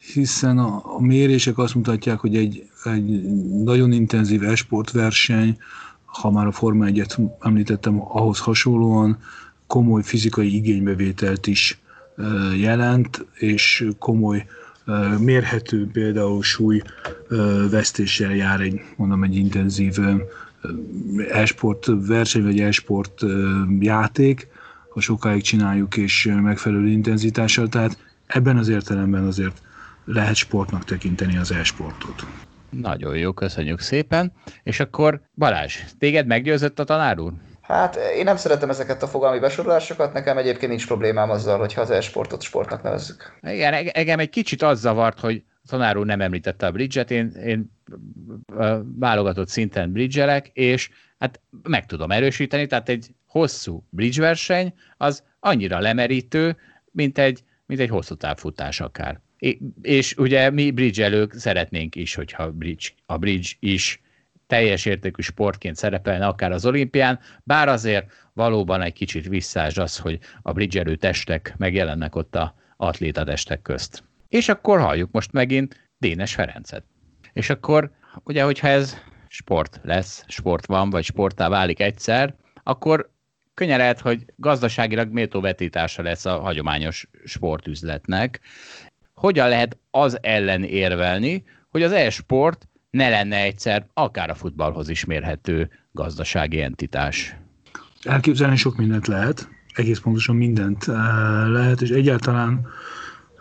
hiszen a, a mérések azt mutatják, hogy egy, egy nagyon intenzív esportverseny, ha már a Forma 1-et említettem, ahhoz hasonlóan komoly fizikai igénybevételt is jelent, és komoly mérhető például súly vesztéssel jár egy, mondom, egy intenzív esport verseny, vagy esport játék, ha sokáig csináljuk, és megfelelő intenzitással, tehát ebben az értelemben azért lehet sportnak tekinteni az e-sportot. Nagyon jó, köszönjük szépen. És akkor Balázs, téged meggyőzött a tanár úr? Hát én nem szeretem ezeket a fogalmi besorolásokat, nekem egyébként nincs problémám azzal, hogyha az e-sportot sportnak nevezzük. Igen, engem egy kicsit az zavart, hogy a tanár úr nem említette a bridge-et, én, én válogatott szinten bridgelek, és hát meg tudom erősíteni, tehát egy hosszú bridge verseny az annyira lemerítő, mint egy, mint egy hosszú távfutás akár. És ugye mi bridge szeretnénk is, hogyha bridge, a bridge is teljes értékű sportként szerepelne akár az olimpián, bár azért valóban egy kicsit visszás az, hogy a bridge testek megjelennek ott a atléta testek közt. És akkor halljuk most megint Dénes Ferencet. És akkor ugye, hogyha ez sport lesz, sport van, vagy sportá válik egyszer, akkor könnyen lehet, hogy gazdaságilag méltó vetítása lesz a hagyományos sportüzletnek. Hogyan lehet az ellen érvelni, hogy az e-sport ne lenne egyszer akár a futballhoz is mérhető gazdasági entitás? Elképzelni sok mindent lehet, egész pontosan mindent eh, lehet, és egyáltalán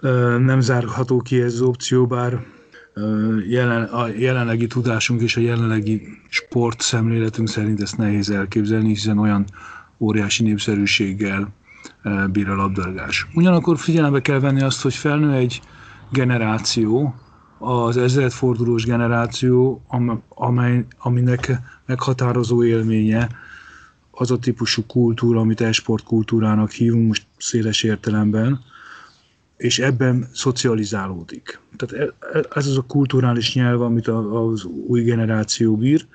eh, nem zárható ki ez az opció, bár jelen, a jelenlegi tudásunk és a jelenlegi sportszemléletünk szerint ezt nehéz elképzelni, hiszen olyan óriási népszerűséggel bír a labdarúgás. Ugyanakkor figyelembe kell venni azt, hogy felnő egy generáció, az ezredfordulós generáció, amely, aminek meghatározó élménye az a típusú kultúra, amit e-sport kultúrának hívunk most széles értelemben, és ebben szocializálódik. Tehát e, e, ez az a kulturális nyelv, amit az új generáció bír,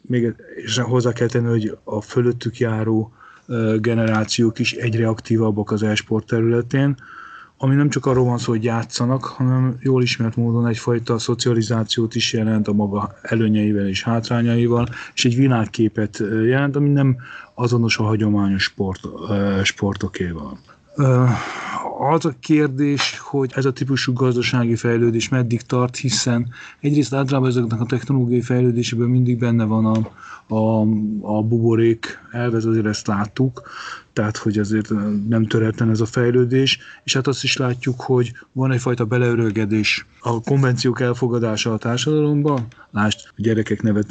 még és hozzá kell tenni, hogy a fölöttük járó e, generációk is egyre aktívabbak az e-sport területén, ami nem csak arról van szó, hogy játszanak, hanem jól ismert módon egyfajta szocializációt is jelent a maga előnyeivel és hátrányaival, és egy világképet jelent, ami nem azonos a hagyományos sport, sportokéval. Az a kérdés, hogy ez a típusú gazdasági fejlődés meddig tart, hiszen egyrészt általában ezeknek a technológiai fejlődésében mindig benne van a, a, a buborék elvez, azért ezt láttuk, tehát hogy ezért nem töretlen ez a fejlődés, és hát azt is látjuk, hogy van egyfajta beleörögedés a konvenciók elfogadása a társadalomban. Lásd, a gyerekek nevet,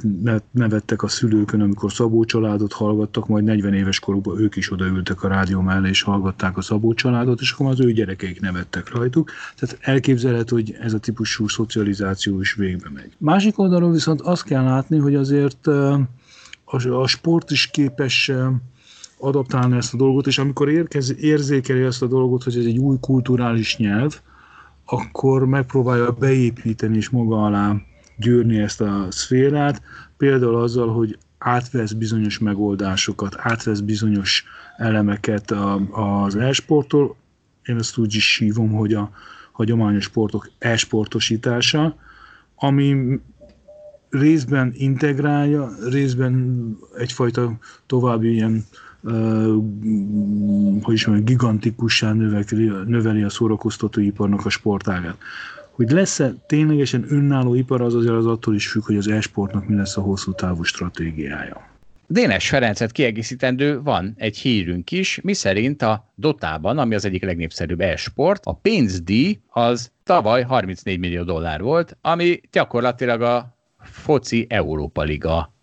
nevettek a szülőkön, amikor Szabó családot hallgattak, majd 40 éves korukban ők is odaültek a rádió mellé, és hallgatták a Szabó családot, és akkor az ő gyerekeik nevettek rajtuk. Tehát elképzelhető, hogy ez a típusú szocializáció is végbe megy. Másik oldalról viszont azt kell látni, hogy azért a sport is képes adaptálni ezt a dolgot, és amikor érkez, érzékeli ezt a dolgot, hogy ez egy új kulturális nyelv, akkor megpróbálja beépíteni és maga alá gyűrni ezt a szférát, például azzal, hogy átvesz bizonyos megoldásokat, átvesz bizonyos elemeket az e-sporttól. Én ezt úgy is hívom, hogy a hagyományos sportok e-sportosítása, ami részben integrálja, részben egyfajta további ilyen hogy is mondjam, gigantikussá növeli, növeli a szórakoztatóiparnak a sportágát. Hogy lesz-e ténylegesen önálló ipar, az azért az attól is függ, hogy az e-sportnak mi lesz a hosszú távú stratégiája. Dénes Ferencet kiegészítendő van egy hírünk is, mi szerint a Dotában, ami az egyik legnépszerűbb e-sport, a pénzdíj az tavaly 34 millió dollár volt, ami gyakorlatilag a foci Európa Liga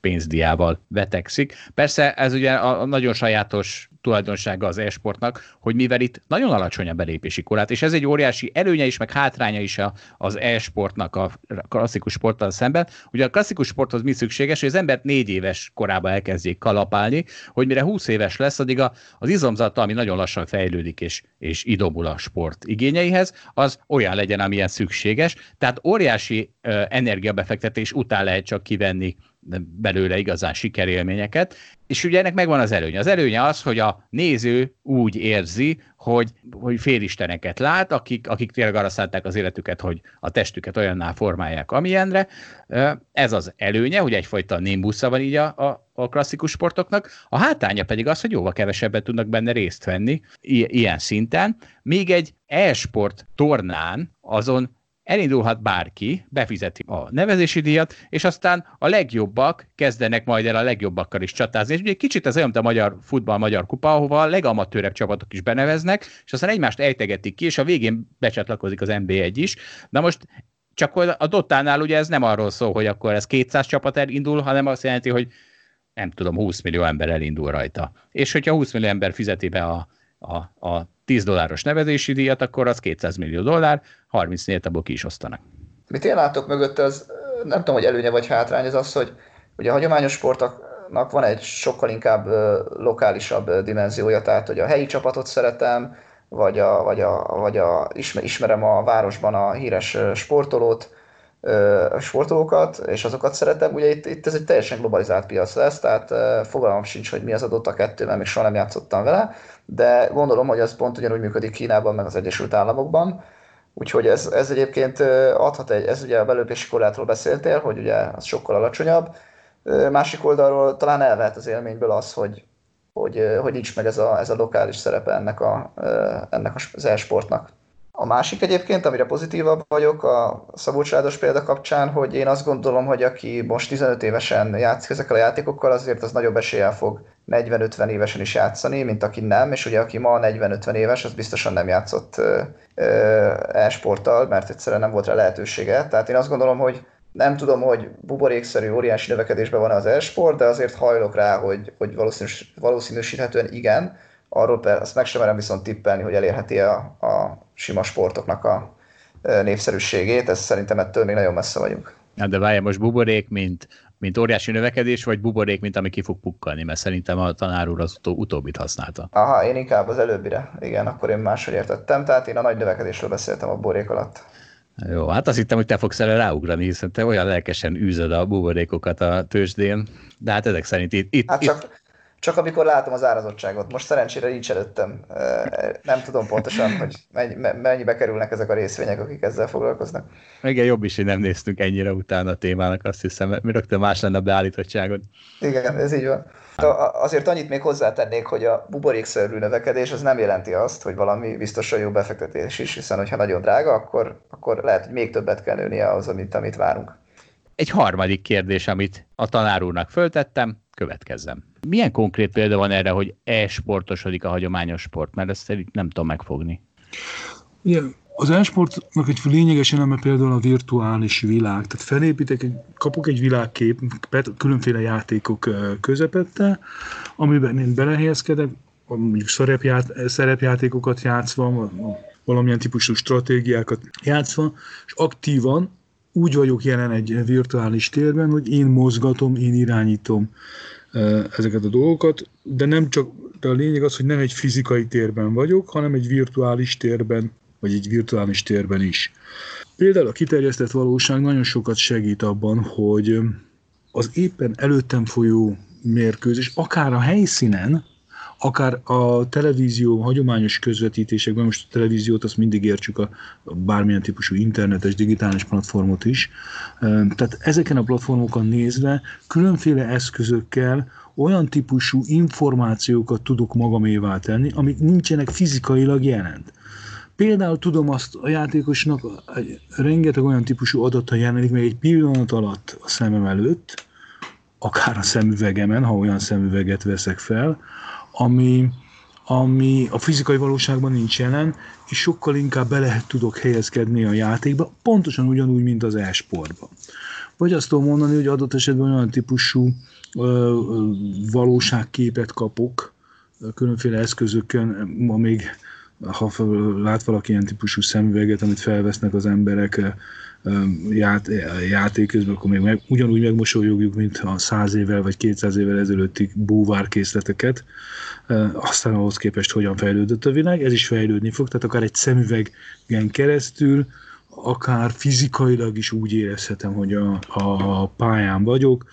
pénzdiával vetekszik. Persze ez ugye a nagyon sajátos tulajdonsága az e-sportnak, hogy mivel itt nagyon alacsony a belépési korát, és ez egy óriási előnye is, meg hátránya is az e-sportnak a klasszikus sporttal szemben. Ugye a klasszikus sporthoz mi szükséges, hogy az embert négy éves korában elkezdjék kalapálni, hogy mire 20 éves lesz, addig a, az izomzata, ami nagyon lassan fejlődik és, és idobul a sport igényeihez, az olyan legyen, amilyen szükséges. Tehát óriási energiabefektetés után lehet csak kivenni belőle igazán sikerélményeket, és ugye ennek megvan az előnye. Az előnye az, hogy a néző úgy érzi, hogy, hogy félisteneket lát, akik, akik tényleg arra szállták az életüket, hogy a testüket olyanná formálják, amilyenre. Ez az előnye, hogy egyfajta nimbusza van így a, a, a klasszikus sportoknak. A hátánya pedig az, hogy jóval kevesebbet tudnak benne részt venni ilyen szinten, míg egy e-sport tornán azon elindulhat bárki, befizeti a nevezési díjat, és aztán a legjobbak kezdenek majd el a legjobbakkal is csatázni. És ugye kicsit ez olyan, mint a magyar futball, magyar kupa, ahova a legamatőrebb csapatok is beneveznek, és aztán egymást ejtegetik ki, és a végén becsatlakozik az NB1 is. Na most csak a Dotánál ugye ez nem arról szól, hogy akkor ez 200 csapat elindul, hanem azt jelenti, hogy nem tudom, 20 millió ember elindul rajta. És hogyha 20 millió ember fizeti be a, a, a 10 dolláros nevezési díjat, akkor az 200 millió dollár, 30 négyet abból ki is osztanak. Mit én látok mögött, az nem tudom, hogy előnye vagy hátrány, ez az, hogy ugye a hagyományos sportok sportnak van egy sokkal inkább lokálisabb dimenziója, tehát hogy a helyi csapatot szeretem, vagy, a, vagy, a, vagy a, ismerem a városban a híres sportolót, a sportolókat, és azokat szeretem. Ugye itt, itt ez egy teljesen globalizált piac lesz, tehát fogalmam sincs, hogy mi az adott a kettő, mert még soha nem játszottam vele, de gondolom, hogy ez pont ugyanúgy működik Kínában, meg az Egyesült Államokban. Úgyhogy ez, ez egyébként adhat egy, ez ugye a belépési korlátról beszéltél, hogy ugye az sokkal alacsonyabb. Másik oldalról talán elvehet az élményből az, hogy, hogy, hogy nincs meg ez a, ez a lokális szerepe ennek, a, ennek az e-sportnak. A másik egyébként, amire pozitívabb vagyok a Szabolcs példa kapcsán, hogy én azt gondolom, hogy aki most 15 évesen játszik ezekkel a játékokkal, azért az nagyobb eséllyel fog 40-50 évesen is játszani, mint aki nem, és ugye aki ma 40-50 éves, az biztosan nem játszott e-sporttal, mert egyszerűen nem volt rá lehetősége. Tehát én azt gondolom, hogy nem tudom, hogy buborékszerű óriási növekedésben van az e-sport, de azért hajlok rá, hogy, hogy valószínűs, valószínűsíthetően igen. Arról azt meg sem merem viszont tippelni, hogy elérheti a, a sima sportoknak a népszerűségét, ez szerintem ettől még nagyon messze vagyunk. Hát de várja, most buborék, mint, mint óriási növekedés, vagy buborék, mint ami ki fog pukkalni, mert szerintem a tanár úr az utó, utóbbit használta. Aha, én inkább az előbbire. Igen, akkor én máshogy értettem, tehát én a nagy növekedésről beszéltem a buborék alatt. Jó, hát azt hittem, hogy te fogsz erre ráugrani, hiszen te olyan lelkesen űzöd a buborékokat a tőzsdén, de hát ezek szerint itt... itt hát csak, itt... csak amikor látom az árazottságot. Most szerencsére nincs előttem. Nem tudom pontosan, hogy mennyibe kerülnek ezek a részvények, akik ezzel foglalkoznak. Igen, jobb is, hogy nem néztünk ennyire utána a témának, azt hiszem, mert rögtön más lenne a beállítottságod. Igen, ez így van. Azért annyit még hozzátennék, hogy a buborékszerű növekedés az nem jelenti azt, hogy valami biztosan jó befektetés is, hiszen hogyha nagyon drága, akkor, akkor lehet, hogy még többet kell nőnie ahhoz, amit, amit várunk. Egy harmadik kérdés, amit a tanár úrnak föltettem, következzem. Milyen konkrét példa van erre, hogy e-sportosodik a hagyományos sport? Mert ezt nem tudom megfogni. Igen, az e-sportnak egy lényeges eleme például a virtuális világ. Tehát felépítek, kapok egy világkép, különféle játékok közepette, amiben én belehelyezkedek, mondjuk szerepját, szerepjátékokat játszva, valamilyen típusú stratégiákat játszva, és aktívan úgy vagyok jelen egy virtuális térben, hogy én mozgatom, én irányítom ezeket a dolgokat, de nem csak, de a lényeg az, hogy nem egy fizikai térben vagyok, hanem egy virtuális térben vagy egy virtuális térben is. Például a kiterjesztett valóság nagyon sokat segít abban, hogy az éppen előttem folyó mérkőzés, akár a helyszínen, akár a televízió hagyományos közvetítésekben, most a televíziót azt mindig értsük a, bármilyen típusú internetes, digitális platformot is. Tehát ezeken a platformokon nézve különféle eszközökkel olyan típusú információkat tudok magamévá tenni, amik nincsenek fizikailag jelent. Például tudom azt a játékosnak, rengeteg olyan típusú adata jelenik meg egy pillanat alatt a szemem előtt, akár a szemüvegemen, ha olyan szemüveget veszek fel, ami, ami a fizikai valóságban nincs jelen, és sokkal inkább bele tudok helyezkedni a játékba, pontosan ugyanúgy, mint az e-sportban. Vagy azt tudom mondani, hogy adott esetben olyan típusú ö, valóságképet kapok, különféle eszközökön, ma még ha lát valaki ilyen típusú szemüveget, amit felvesznek az emberek ját, játék közben, akkor még meg, ugyanúgy megmosolyogjuk, mint a száz évvel vagy 200 évvel ezelőtti búvárkészleteket. Aztán ahhoz képest hogyan fejlődött a világ, ez is fejlődni fog, tehát akár egy szemüvegen keresztül, akár fizikailag is úgy érezhetem, hogy a, a pályán vagyok,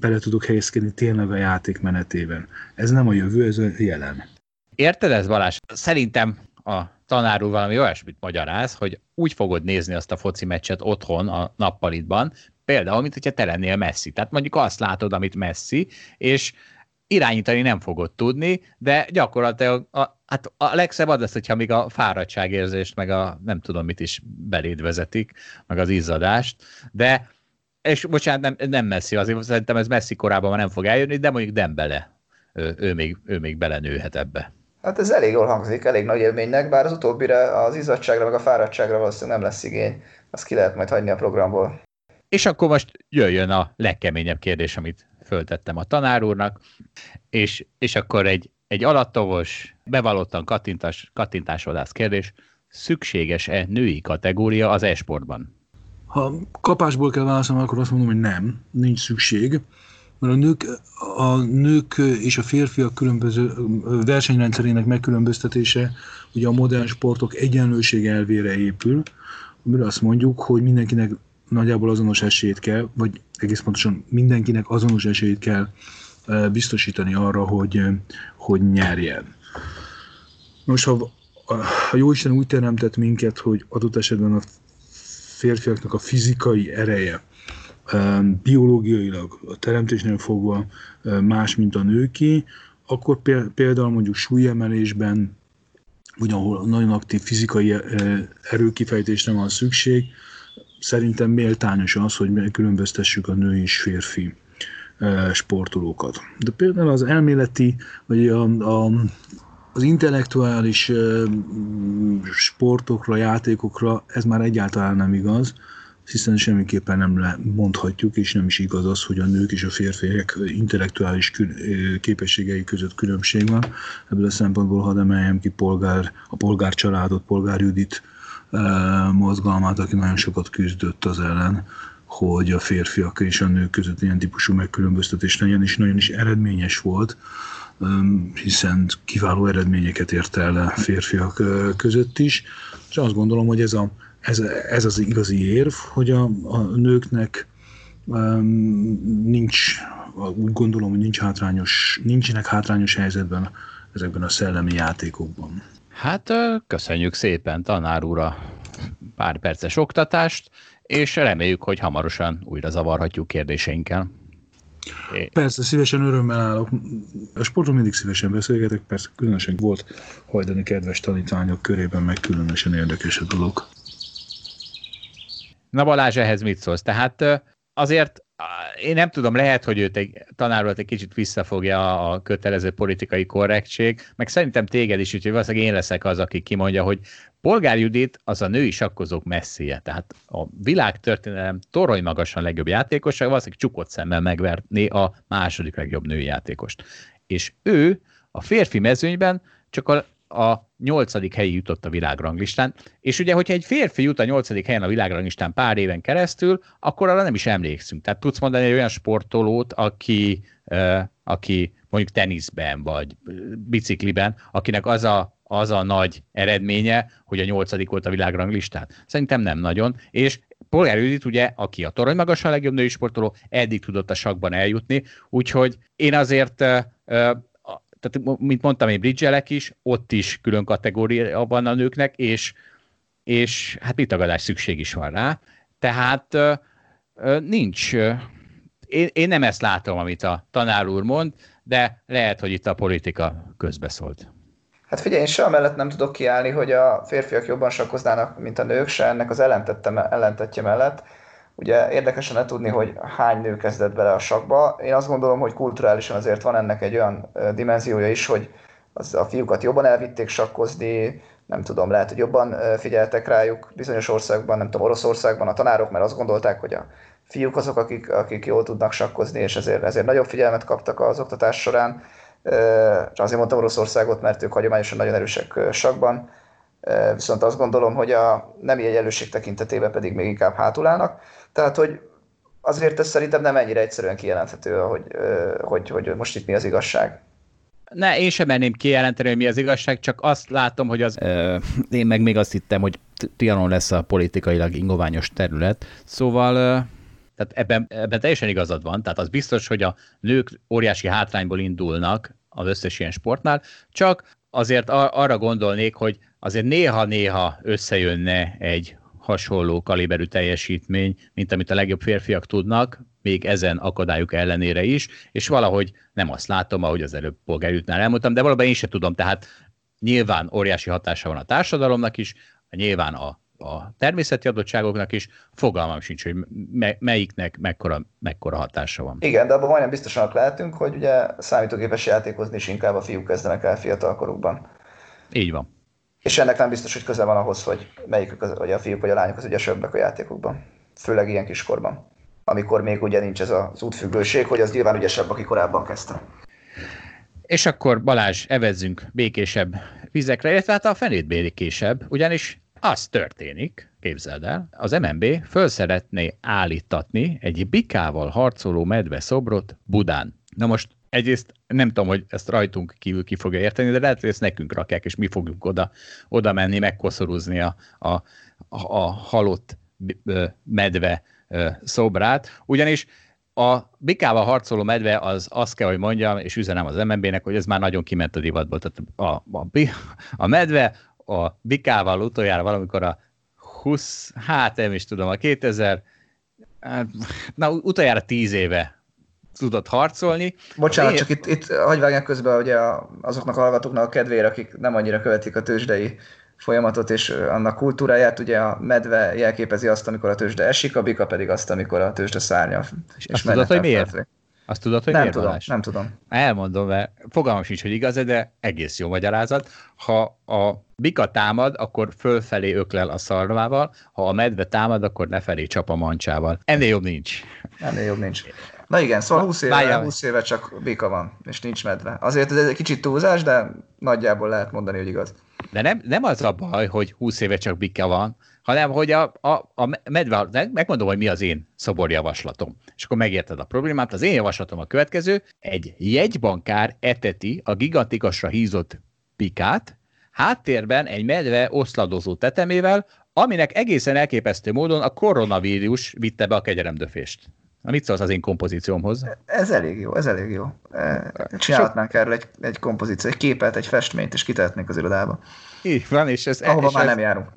bele tudok helyezkedni tényleg a játék menetében. Ez nem a jövő, ez a jelen. Érted ez, Balázs? Szerintem a tanár úr valami olyasmit magyaráz, hogy úgy fogod nézni azt a foci meccset otthon a nappalitban, például, mint hogyha te lennél Messi. Tehát mondjuk azt látod, amit Messi, és irányítani nem fogod tudni, de gyakorlatilag a, hát a legszebb az lesz, hogyha még a fáradtságérzést, meg a nem tudom mit is beléd vezetik, meg az izzadást, de és bocsánat, nem, nem messzi, azért szerintem ez messzi korában már nem fog eljönni, de mondjuk Dembele, ő, ő, még, ő még belenőhet ebbe. Hát ez elég jól hangzik, elég nagy élménynek, bár az utóbbire, az izzadságra, meg a fáradtságra valószínűleg nem lesz igény. Azt ki lehet majd hagyni a programból. És akkor most jöjjön a legkeményebb kérdés, amit föltettem a tanár úrnak, és, és akkor egy, egy alattovos, bevallottan kattintás, kattintásodász kérdés, szükséges-e női kategória az e-sportban? Ha kapásból kell válaszolnom, akkor azt mondom, hogy nem, nincs szükség. Mert a nők, a nők és a férfiak különböző versenyrendszerének megkülönböztetése ugye a modern sportok egyenlőség elvére épül, amire azt mondjuk, hogy mindenkinek nagyjából azonos esélyt kell, vagy egész pontosan mindenkinek azonos esélyt kell biztosítani arra, hogy, hogy nyerjen. Most, ha a Jóisten úgy teremtett minket, hogy adott esetben a férfiaknak a fizikai ereje biológiailag a teremtésnél fogva más, mint a nőké, akkor például mondjuk súlyemelésben, vagy ahol nagyon aktív fizikai erőkifejtésre van szükség, szerintem méltányos az, hogy különböztessük a női és férfi sportolókat. De például az elméleti, vagy a, a, az intellektuális sportokra, játékokra ez már egyáltalán nem igaz, hiszen semmiképpen nem mondhatjuk, és nem is igaz az, hogy a nők és a férfiak intellektuális képességei között különbség van. Ebből a szempontból hadd emeljem ki polgár, a polgár családot, polgár Judit mozgalmát, aki nagyon sokat küzdött az ellen, hogy a férfiak és a nők között ilyen típusú megkülönböztetés legyen, és nagyon is eredményes volt, hiszen kiváló eredményeket ért el a férfiak között is, és azt gondolom, hogy ez, a, ez, ez az igazi érv, hogy a, a nőknek nincs, úgy gondolom, hogy nincs hátrányos, nincsenek hátrányos helyzetben ezekben a szellemi játékokban. Hát köszönjük szépen tanár úr a pár perces oktatást, és reméljük, hogy hamarosan újra zavarhatjuk kérdéseinkkel. Persze, szívesen örömmel állok. A sportról mindig szívesen beszélgetek, persze különösen volt hajdani kedves tanítványok körében, meg különösen érdekes a dolog. Na Balázs, ehhez mit szólsz? Tehát azért én nem tudom, lehet, hogy őt egy tanárolat egy kicsit visszafogja a kötelező politikai korrektség, meg szerintem téged is, úgyhogy valószínűleg én leszek az, aki kimondja, hogy Polgár Judit az a női sakkozók messzije, tehát a világtörténelem torony magasan legjobb játékosa, valószínűleg csukott szemmel megverni a második legjobb női játékost. És ő a férfi mezőnyben csak a a nyolcadik helyi jutott a világranglistán, és ugye, hogyha egy férfi jut a nyolcadik helyen a világranglistán pár éven keresztül, akkor arra nem is emlékszünk. Tehát tudsz mondani egy olyan sportolót, aki, aki mondjuk teniszben, vagy bicikliben, akinek az a, az a nagy eredménye, hogy a nyolcadik volt a világranglistán. Szerintem nem nagyon, és Polgár Judit, ugye, aki a torony magasan legjobb női sportoló, eddig tudott a sakban eljutni, úgyhogy én azért tehát mint mondtam, én bridgelek is, ott is külön kategória van a nőknek, és, és hát tagadás szükség is van rá. Tehát nincs, én, én nem ezt látom, amit a tanár úr mond, de lehet, hogy itt a politika közbeszólt. Hát figyelj, én se amellett nem tudok kiállni, hogy a férfiak jobban sakkoznának, mint a nők, se ennek az ellentetje mellett. Ugye érdekes lenne tudni, hogy hány nő kezdett bele a sakba. Én azt gondolom, hogy kulturálisan azért van ennek egy olyan dimenziója is, hogy az a fiúkat jobban elvitték sakkozni, nem tudom, lehet, hogy jobban figyeltek rájuk bizonyos országban, nem tudom, Oroszországban a tanárok, mert azt gondolták, hogy a fiúk azok, akik, akik jól tudnak sakkozni, és ezért, ezért nagyobb figyelmet kaptak az oktatás során. Csak azért mondtam Oroszországot, mert ők hagyományosan nagyon erősek sakban, viszont azt gondolom, hogy a nemi egyenlőség tekintetében pedig még inkább hátul állnak. Tehát, hogy azért ez szerintem nem ennyire egyszerűen kijelenthető, hogy, hogy, hogy most itt mi az igazság. Ne, én sem merném kijelenteni, hogy mi az igazság, csak azt látom, hogy az... Ö, én meg még azt hittem, hogy Trianon lesz a politikailag ingoványos terület. Szóval ö, tehát ebben, ebben teljesen igazad van, tehát az biztos, hogy a nők óriási hátrányból indulnak az összes ilyen sportnál, csak azért ar- arra gondolnék, hogy azért néha-néha összejönne egy hasonló kaliberű teljesítmény, mint amit a legjobb férfiak tudnak, még ezen akadályok ellenére is, és valahogy nem azt látom, ahogy az előbb polgárjutnál elmondtam, de valóban én sem tudom, tehát nyilván óriási hatása van a társadalomnak is, nyilván a, a természeti adottságoknak is, fogalmam sincs, hogy me, melyiknek mekkora, mekkora hatása van. Igen, de abban majdnem biztosanak lehetünk, hogy ugye számítógépes játékozni is inkább a fiúk kezdenek el fiatalkorukban. Így van. És ennek nem biztos, hogy köze van ahhoz, hogy melyikük, az, vagy a fiúk vagy a lányok az ügyesebbek a játékokban. Főleg ilyen kiskorban. Amikor még ugye nincs ez az útfüggőség, hogy az nyilván ügyesebb, aki korábban kezdte. És akkor Balázs, evezzünk békésebb vizekre, illetve hát a fenét békésebb, ugyanis az történik, képzeld el, az MNB föl szeretné állítatni egy bikával harcoló medve szobrot Budán. Na most egyrészt nem tudom, hogy ezt rajtunk kívül ki fogja érteni, de lehet, hogy ezt nekünk rakják, és mi fogjuk oda, oda menni, megkoszorúzni a, a, a, halott medve szobrát. Ugyanis a bikával harcoló medve az azt kell, hogy mondjam, és üzenem az MNB-nek, hogy ez már nagyon kiment a divatból. Tehát a, a, a medve a bikával utoljára valamikor a 20, hát nem is tudom, a 2000, hát, na utoljára 10 éve tudott harcolni. Bocsánat, én... csak itt, itt hagyj közben ugye azoknak a hallgatóknak a kedvére, akik nem annyira követik a tőzsdei folyamatot és annak kultúráját, ugye a medve jelképezi azt, amikor a tőzsde esik, a bika pedig azt, amikor a tőzsde szárnya. És, és azt tudod, hogy miért? Felfelé. Azt tudod, hogy nem miért tudom, Balázs? Nem tudom. Elmondom, mert fogalmam sincs, hogy igaz de egész jó magyarázat. Ha a bika támad, akkor fölfelé öklel a szarvával, ha a medve támad, akkor lefelé csap a mancsával. Ennél jobb nincs. Ennél jobb nincs. Na igen, szóval 20 éve, 20 éve csak bika van, és nincs medve. Azért ez egy kicsit túlzás, de nagyjából lehet mondani, hogy igaz. De nem, nem az a baj, hogy 20 éve csak bika van, hanem hogy a, a, a medve, megmondom, hogy mi az én szoborjavaslatom. És akkor megérted a problémát. Az én javaslatom a következő, egy jegybankár eteti a gigantikusra hízott pikát, háttérben egy medve oszladozó tetemével, aminek egészen elképesztő módon a koronavírus vitte be a kegyeremdöfést. Na, mit szólsz az én kompozíciómhoz? Ez elég jó, ez elég jó. E, csinálhatnánk erről egy, egy kompozíció, egy képet, egy festményt, és kitehetnénk az irodába. Így van, és ez... Ahova és már ez... nem járunk.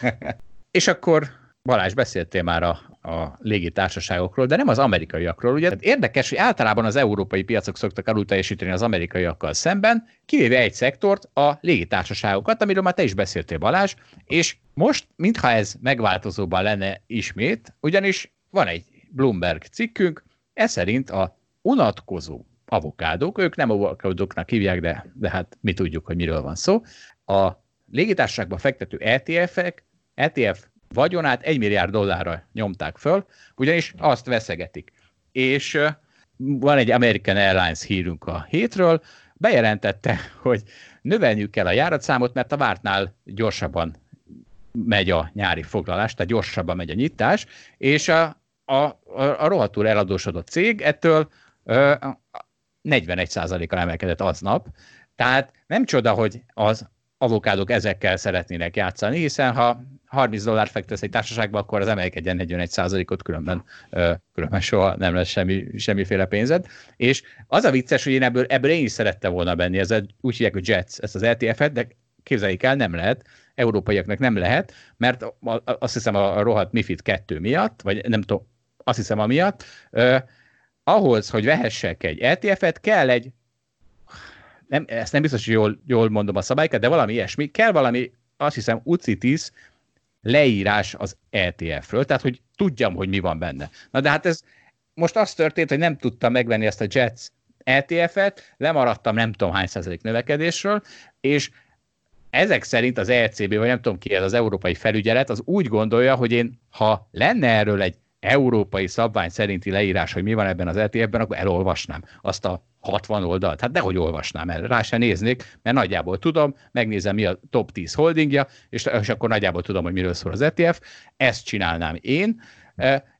[LAUGHS] és akkor Balázs, beszéltél már a, a légitársaságokról, de nem az amerikaiakról. Ugye érdekes, hogy általában az európai piacok szoktak alulteljesíteni az amerikaiakkal szemben, kivéve egy szektort, a légitársaságokat, amiről már te is beszéltél Balázs, és most, mintha ez megváltozóban lenne ismét, ugyanis van egy Bloomberg cikkünk, ez szerint a unatkozó avokádók, ők nem avokádóknak hívják, de, de hát mi tudjuk, hogy miről van szó, a légitársaságba fektető ETF-ek, ETF vagyonát 1 milliárd dollárra nyomták föl, ugyanis azt veszegetik. És van egy American Airlines hírünk a hétről, bejelentette, hogy növelniük kell a járatszámot, mert a vártnál gyorsabban megy a nyári foglalás, tehát gyorsabban megy a nyitás, és a, a, a, a rohadtul eladósodott cég ettől ö, 41%-kal emelkedett aznap, tehát nem csoda, hogy az avokádok ezekkel szeretnének játszani, hiszen ha 30 dollár fektesz egy társaságba, akkor az emelkedjen 41 ot különben, ö, különben soha nem lesz semmi, semmiféle pénzed. És az a vicces, hogy én ebből, ebből én is szerettem volna benni, ez úgy hívják, hogy JETS, ezt az ETF-et, de képzeljék el, nem lehet, európaiaknak nem lehet, mert azt hiszem a rohadt MIFID 2 miatt, vagy nem tudom, azt hiszem amiatt, ahhoz, hogy vehessek egy ETF-et, kell egy nem, ezt nem biztos, hogy jól, jól mondom a szabályokat, de valami ilyesmi, kell valami, azt hiszem, UCITIS leírás az ETF-ről, tehát hogy tudjam, hogy mi van benne. Na de hát ez most az történt, hogy nem tudtam megvenni ezt a Jets ETF-et, lemaradtam nem tudom hány százalék növekedésről, és ezek szerint az ECB, vagy nem tudom ki ez az európai felügyelet, az úgy gondolja, hogy én, ha lenne erről egy európai szabvány szerinti leírás, hogy mi van ebben az ETF-ben, akkor elolvasnám azt a 60 oldalt. Hát dehogy olvasnám el, rá se néznék, mert nagyjából tudom, megnézem, mi a top 10 holdingja, és, és akkor nagyjából tudom, hogy miről szól az ETF. Ezt csinálnám én,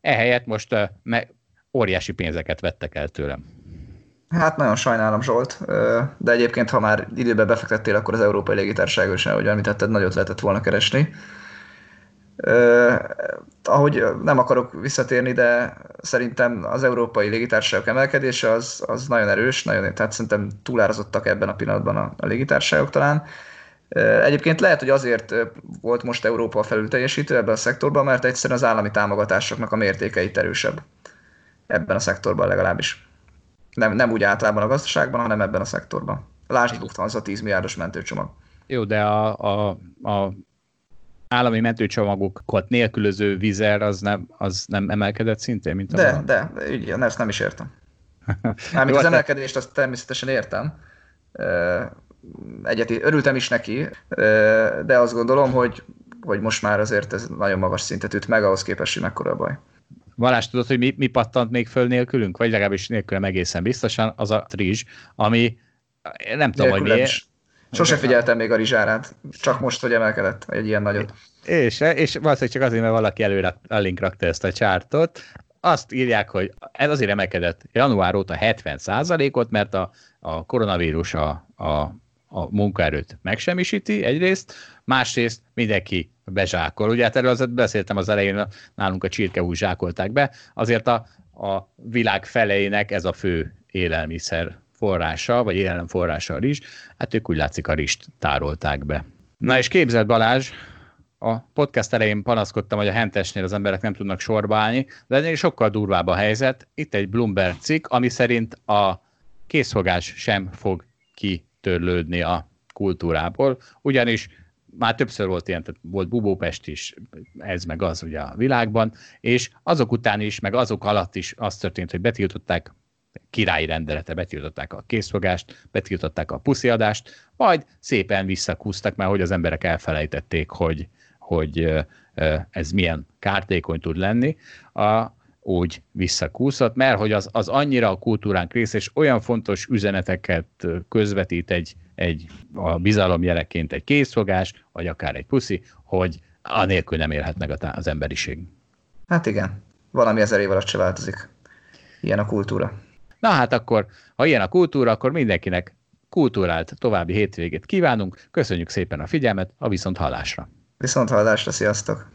ehelyett most meg óriási pénzeket vettek el tőlem. Hát nagyon sajnálom Zsolt, de egyébként ha már időben befektettél, akkor az Európai Légitársaság is, ahogy említetted, nagyot lehetett volna keresni. Uh, ahogy nem akarok visszatérni, de szerintem az európai légitársaságok emelkedése az, az nagyon erős, nagyon, tehát szerintem túlárazottak ebben a pillanatban a, a légitársaságok talán. Egyébként lehet, hogy azért volt most Európa felülteljesítő ebben a szektorban, mert egyszerűen az állami támogatásoknak a mértéke itt erősebb. Ebben a szektorban legalábbis. Nem, nem úgy általában a gazdaságban, hanem ebben a szektorban. Lásd Lufthansa 10 milliárdos mentőcsomag. Jó, de a, a, a állami mentőcsomagokat nélkülöző vizer az nem, az nem emelkedett szintén, mint a De, van. de, igen, ezt nem is értem. [LAUGHS] Mármint az emelkedést azt természetesen értem. Egyeti, örültem is neki, de azt gondolom, hogy, hogy most már azért ez nagyon magas szintet üt meg, ahhoz képest, hogy mekkora a baj. Valás, tudod, hogy mi, mi pattant még föl nélkülünk? Vagy legalábbis nélkülem egészen biztosan, az a trizs, ami nem tudom, hogy miért. Sose figyeltem még a rizsárát, csak most, hogy emelkedett egy ilyen nagyot. És, és valószínűleg csak azért, mert valaki előre a link rakta ezt a csártot. Azt írják, hogy ez azért emelkedett január óta 70%-ot, mert a, a koronavírus a, a, a munkaerőt megsemmisíti egyrészt, másrészt mindenki bezsákol. Ugye hát erről azért beszéltem az elején, nálunk a csirkehús zsákolták be, azért a, a világ feleinek ez a fő élelmiszer forrása, vagy élelem forrása a rizs, hát ők úgy látszik a rizst tárolták be. Na és képzeld Balázs, a podcast elején panaszkodtam, hogy a hentesnél az emberek nem tudnak sorba állni, de ennél sokkal durvább a helyzet. Itt egy Bloomberg cikk, ami szerint a készfogás sem fog kitörlődni a kultúrából, ugyanis már többször volt ilyen, tehát volt Bubópest is, ez meg az ugye a világban, és azok után is, meg azok alatt is az történt, hogy betiltották királyi rendelete, betiltották a készfogást, betiltották a pusziadást, majd szépen visszakúztak, mert hogy az emberek elfelejtették, hogy, hogy ez milyen kártékony tud lenni, a, úgy visszakúszott, mert hogy az, az annyira a kultúránk része, és olyan fontos üzeneteket közvetít egy, egy a bizalom jeleként egy készfogás, vagy akár egy puszi, hogy anélkül nem élhet meg az emberiség. Hát igen, valami ezer év alatt se változik. Ilyen a kultúra. Na hát akkor, ha ilyen a kultúra, akkor mindenkinek kultúrált további hétvégét kívánunk. Köszönjük szépen a figyelmet, a viszont hallásra. Viszont hallásra, sziasztok!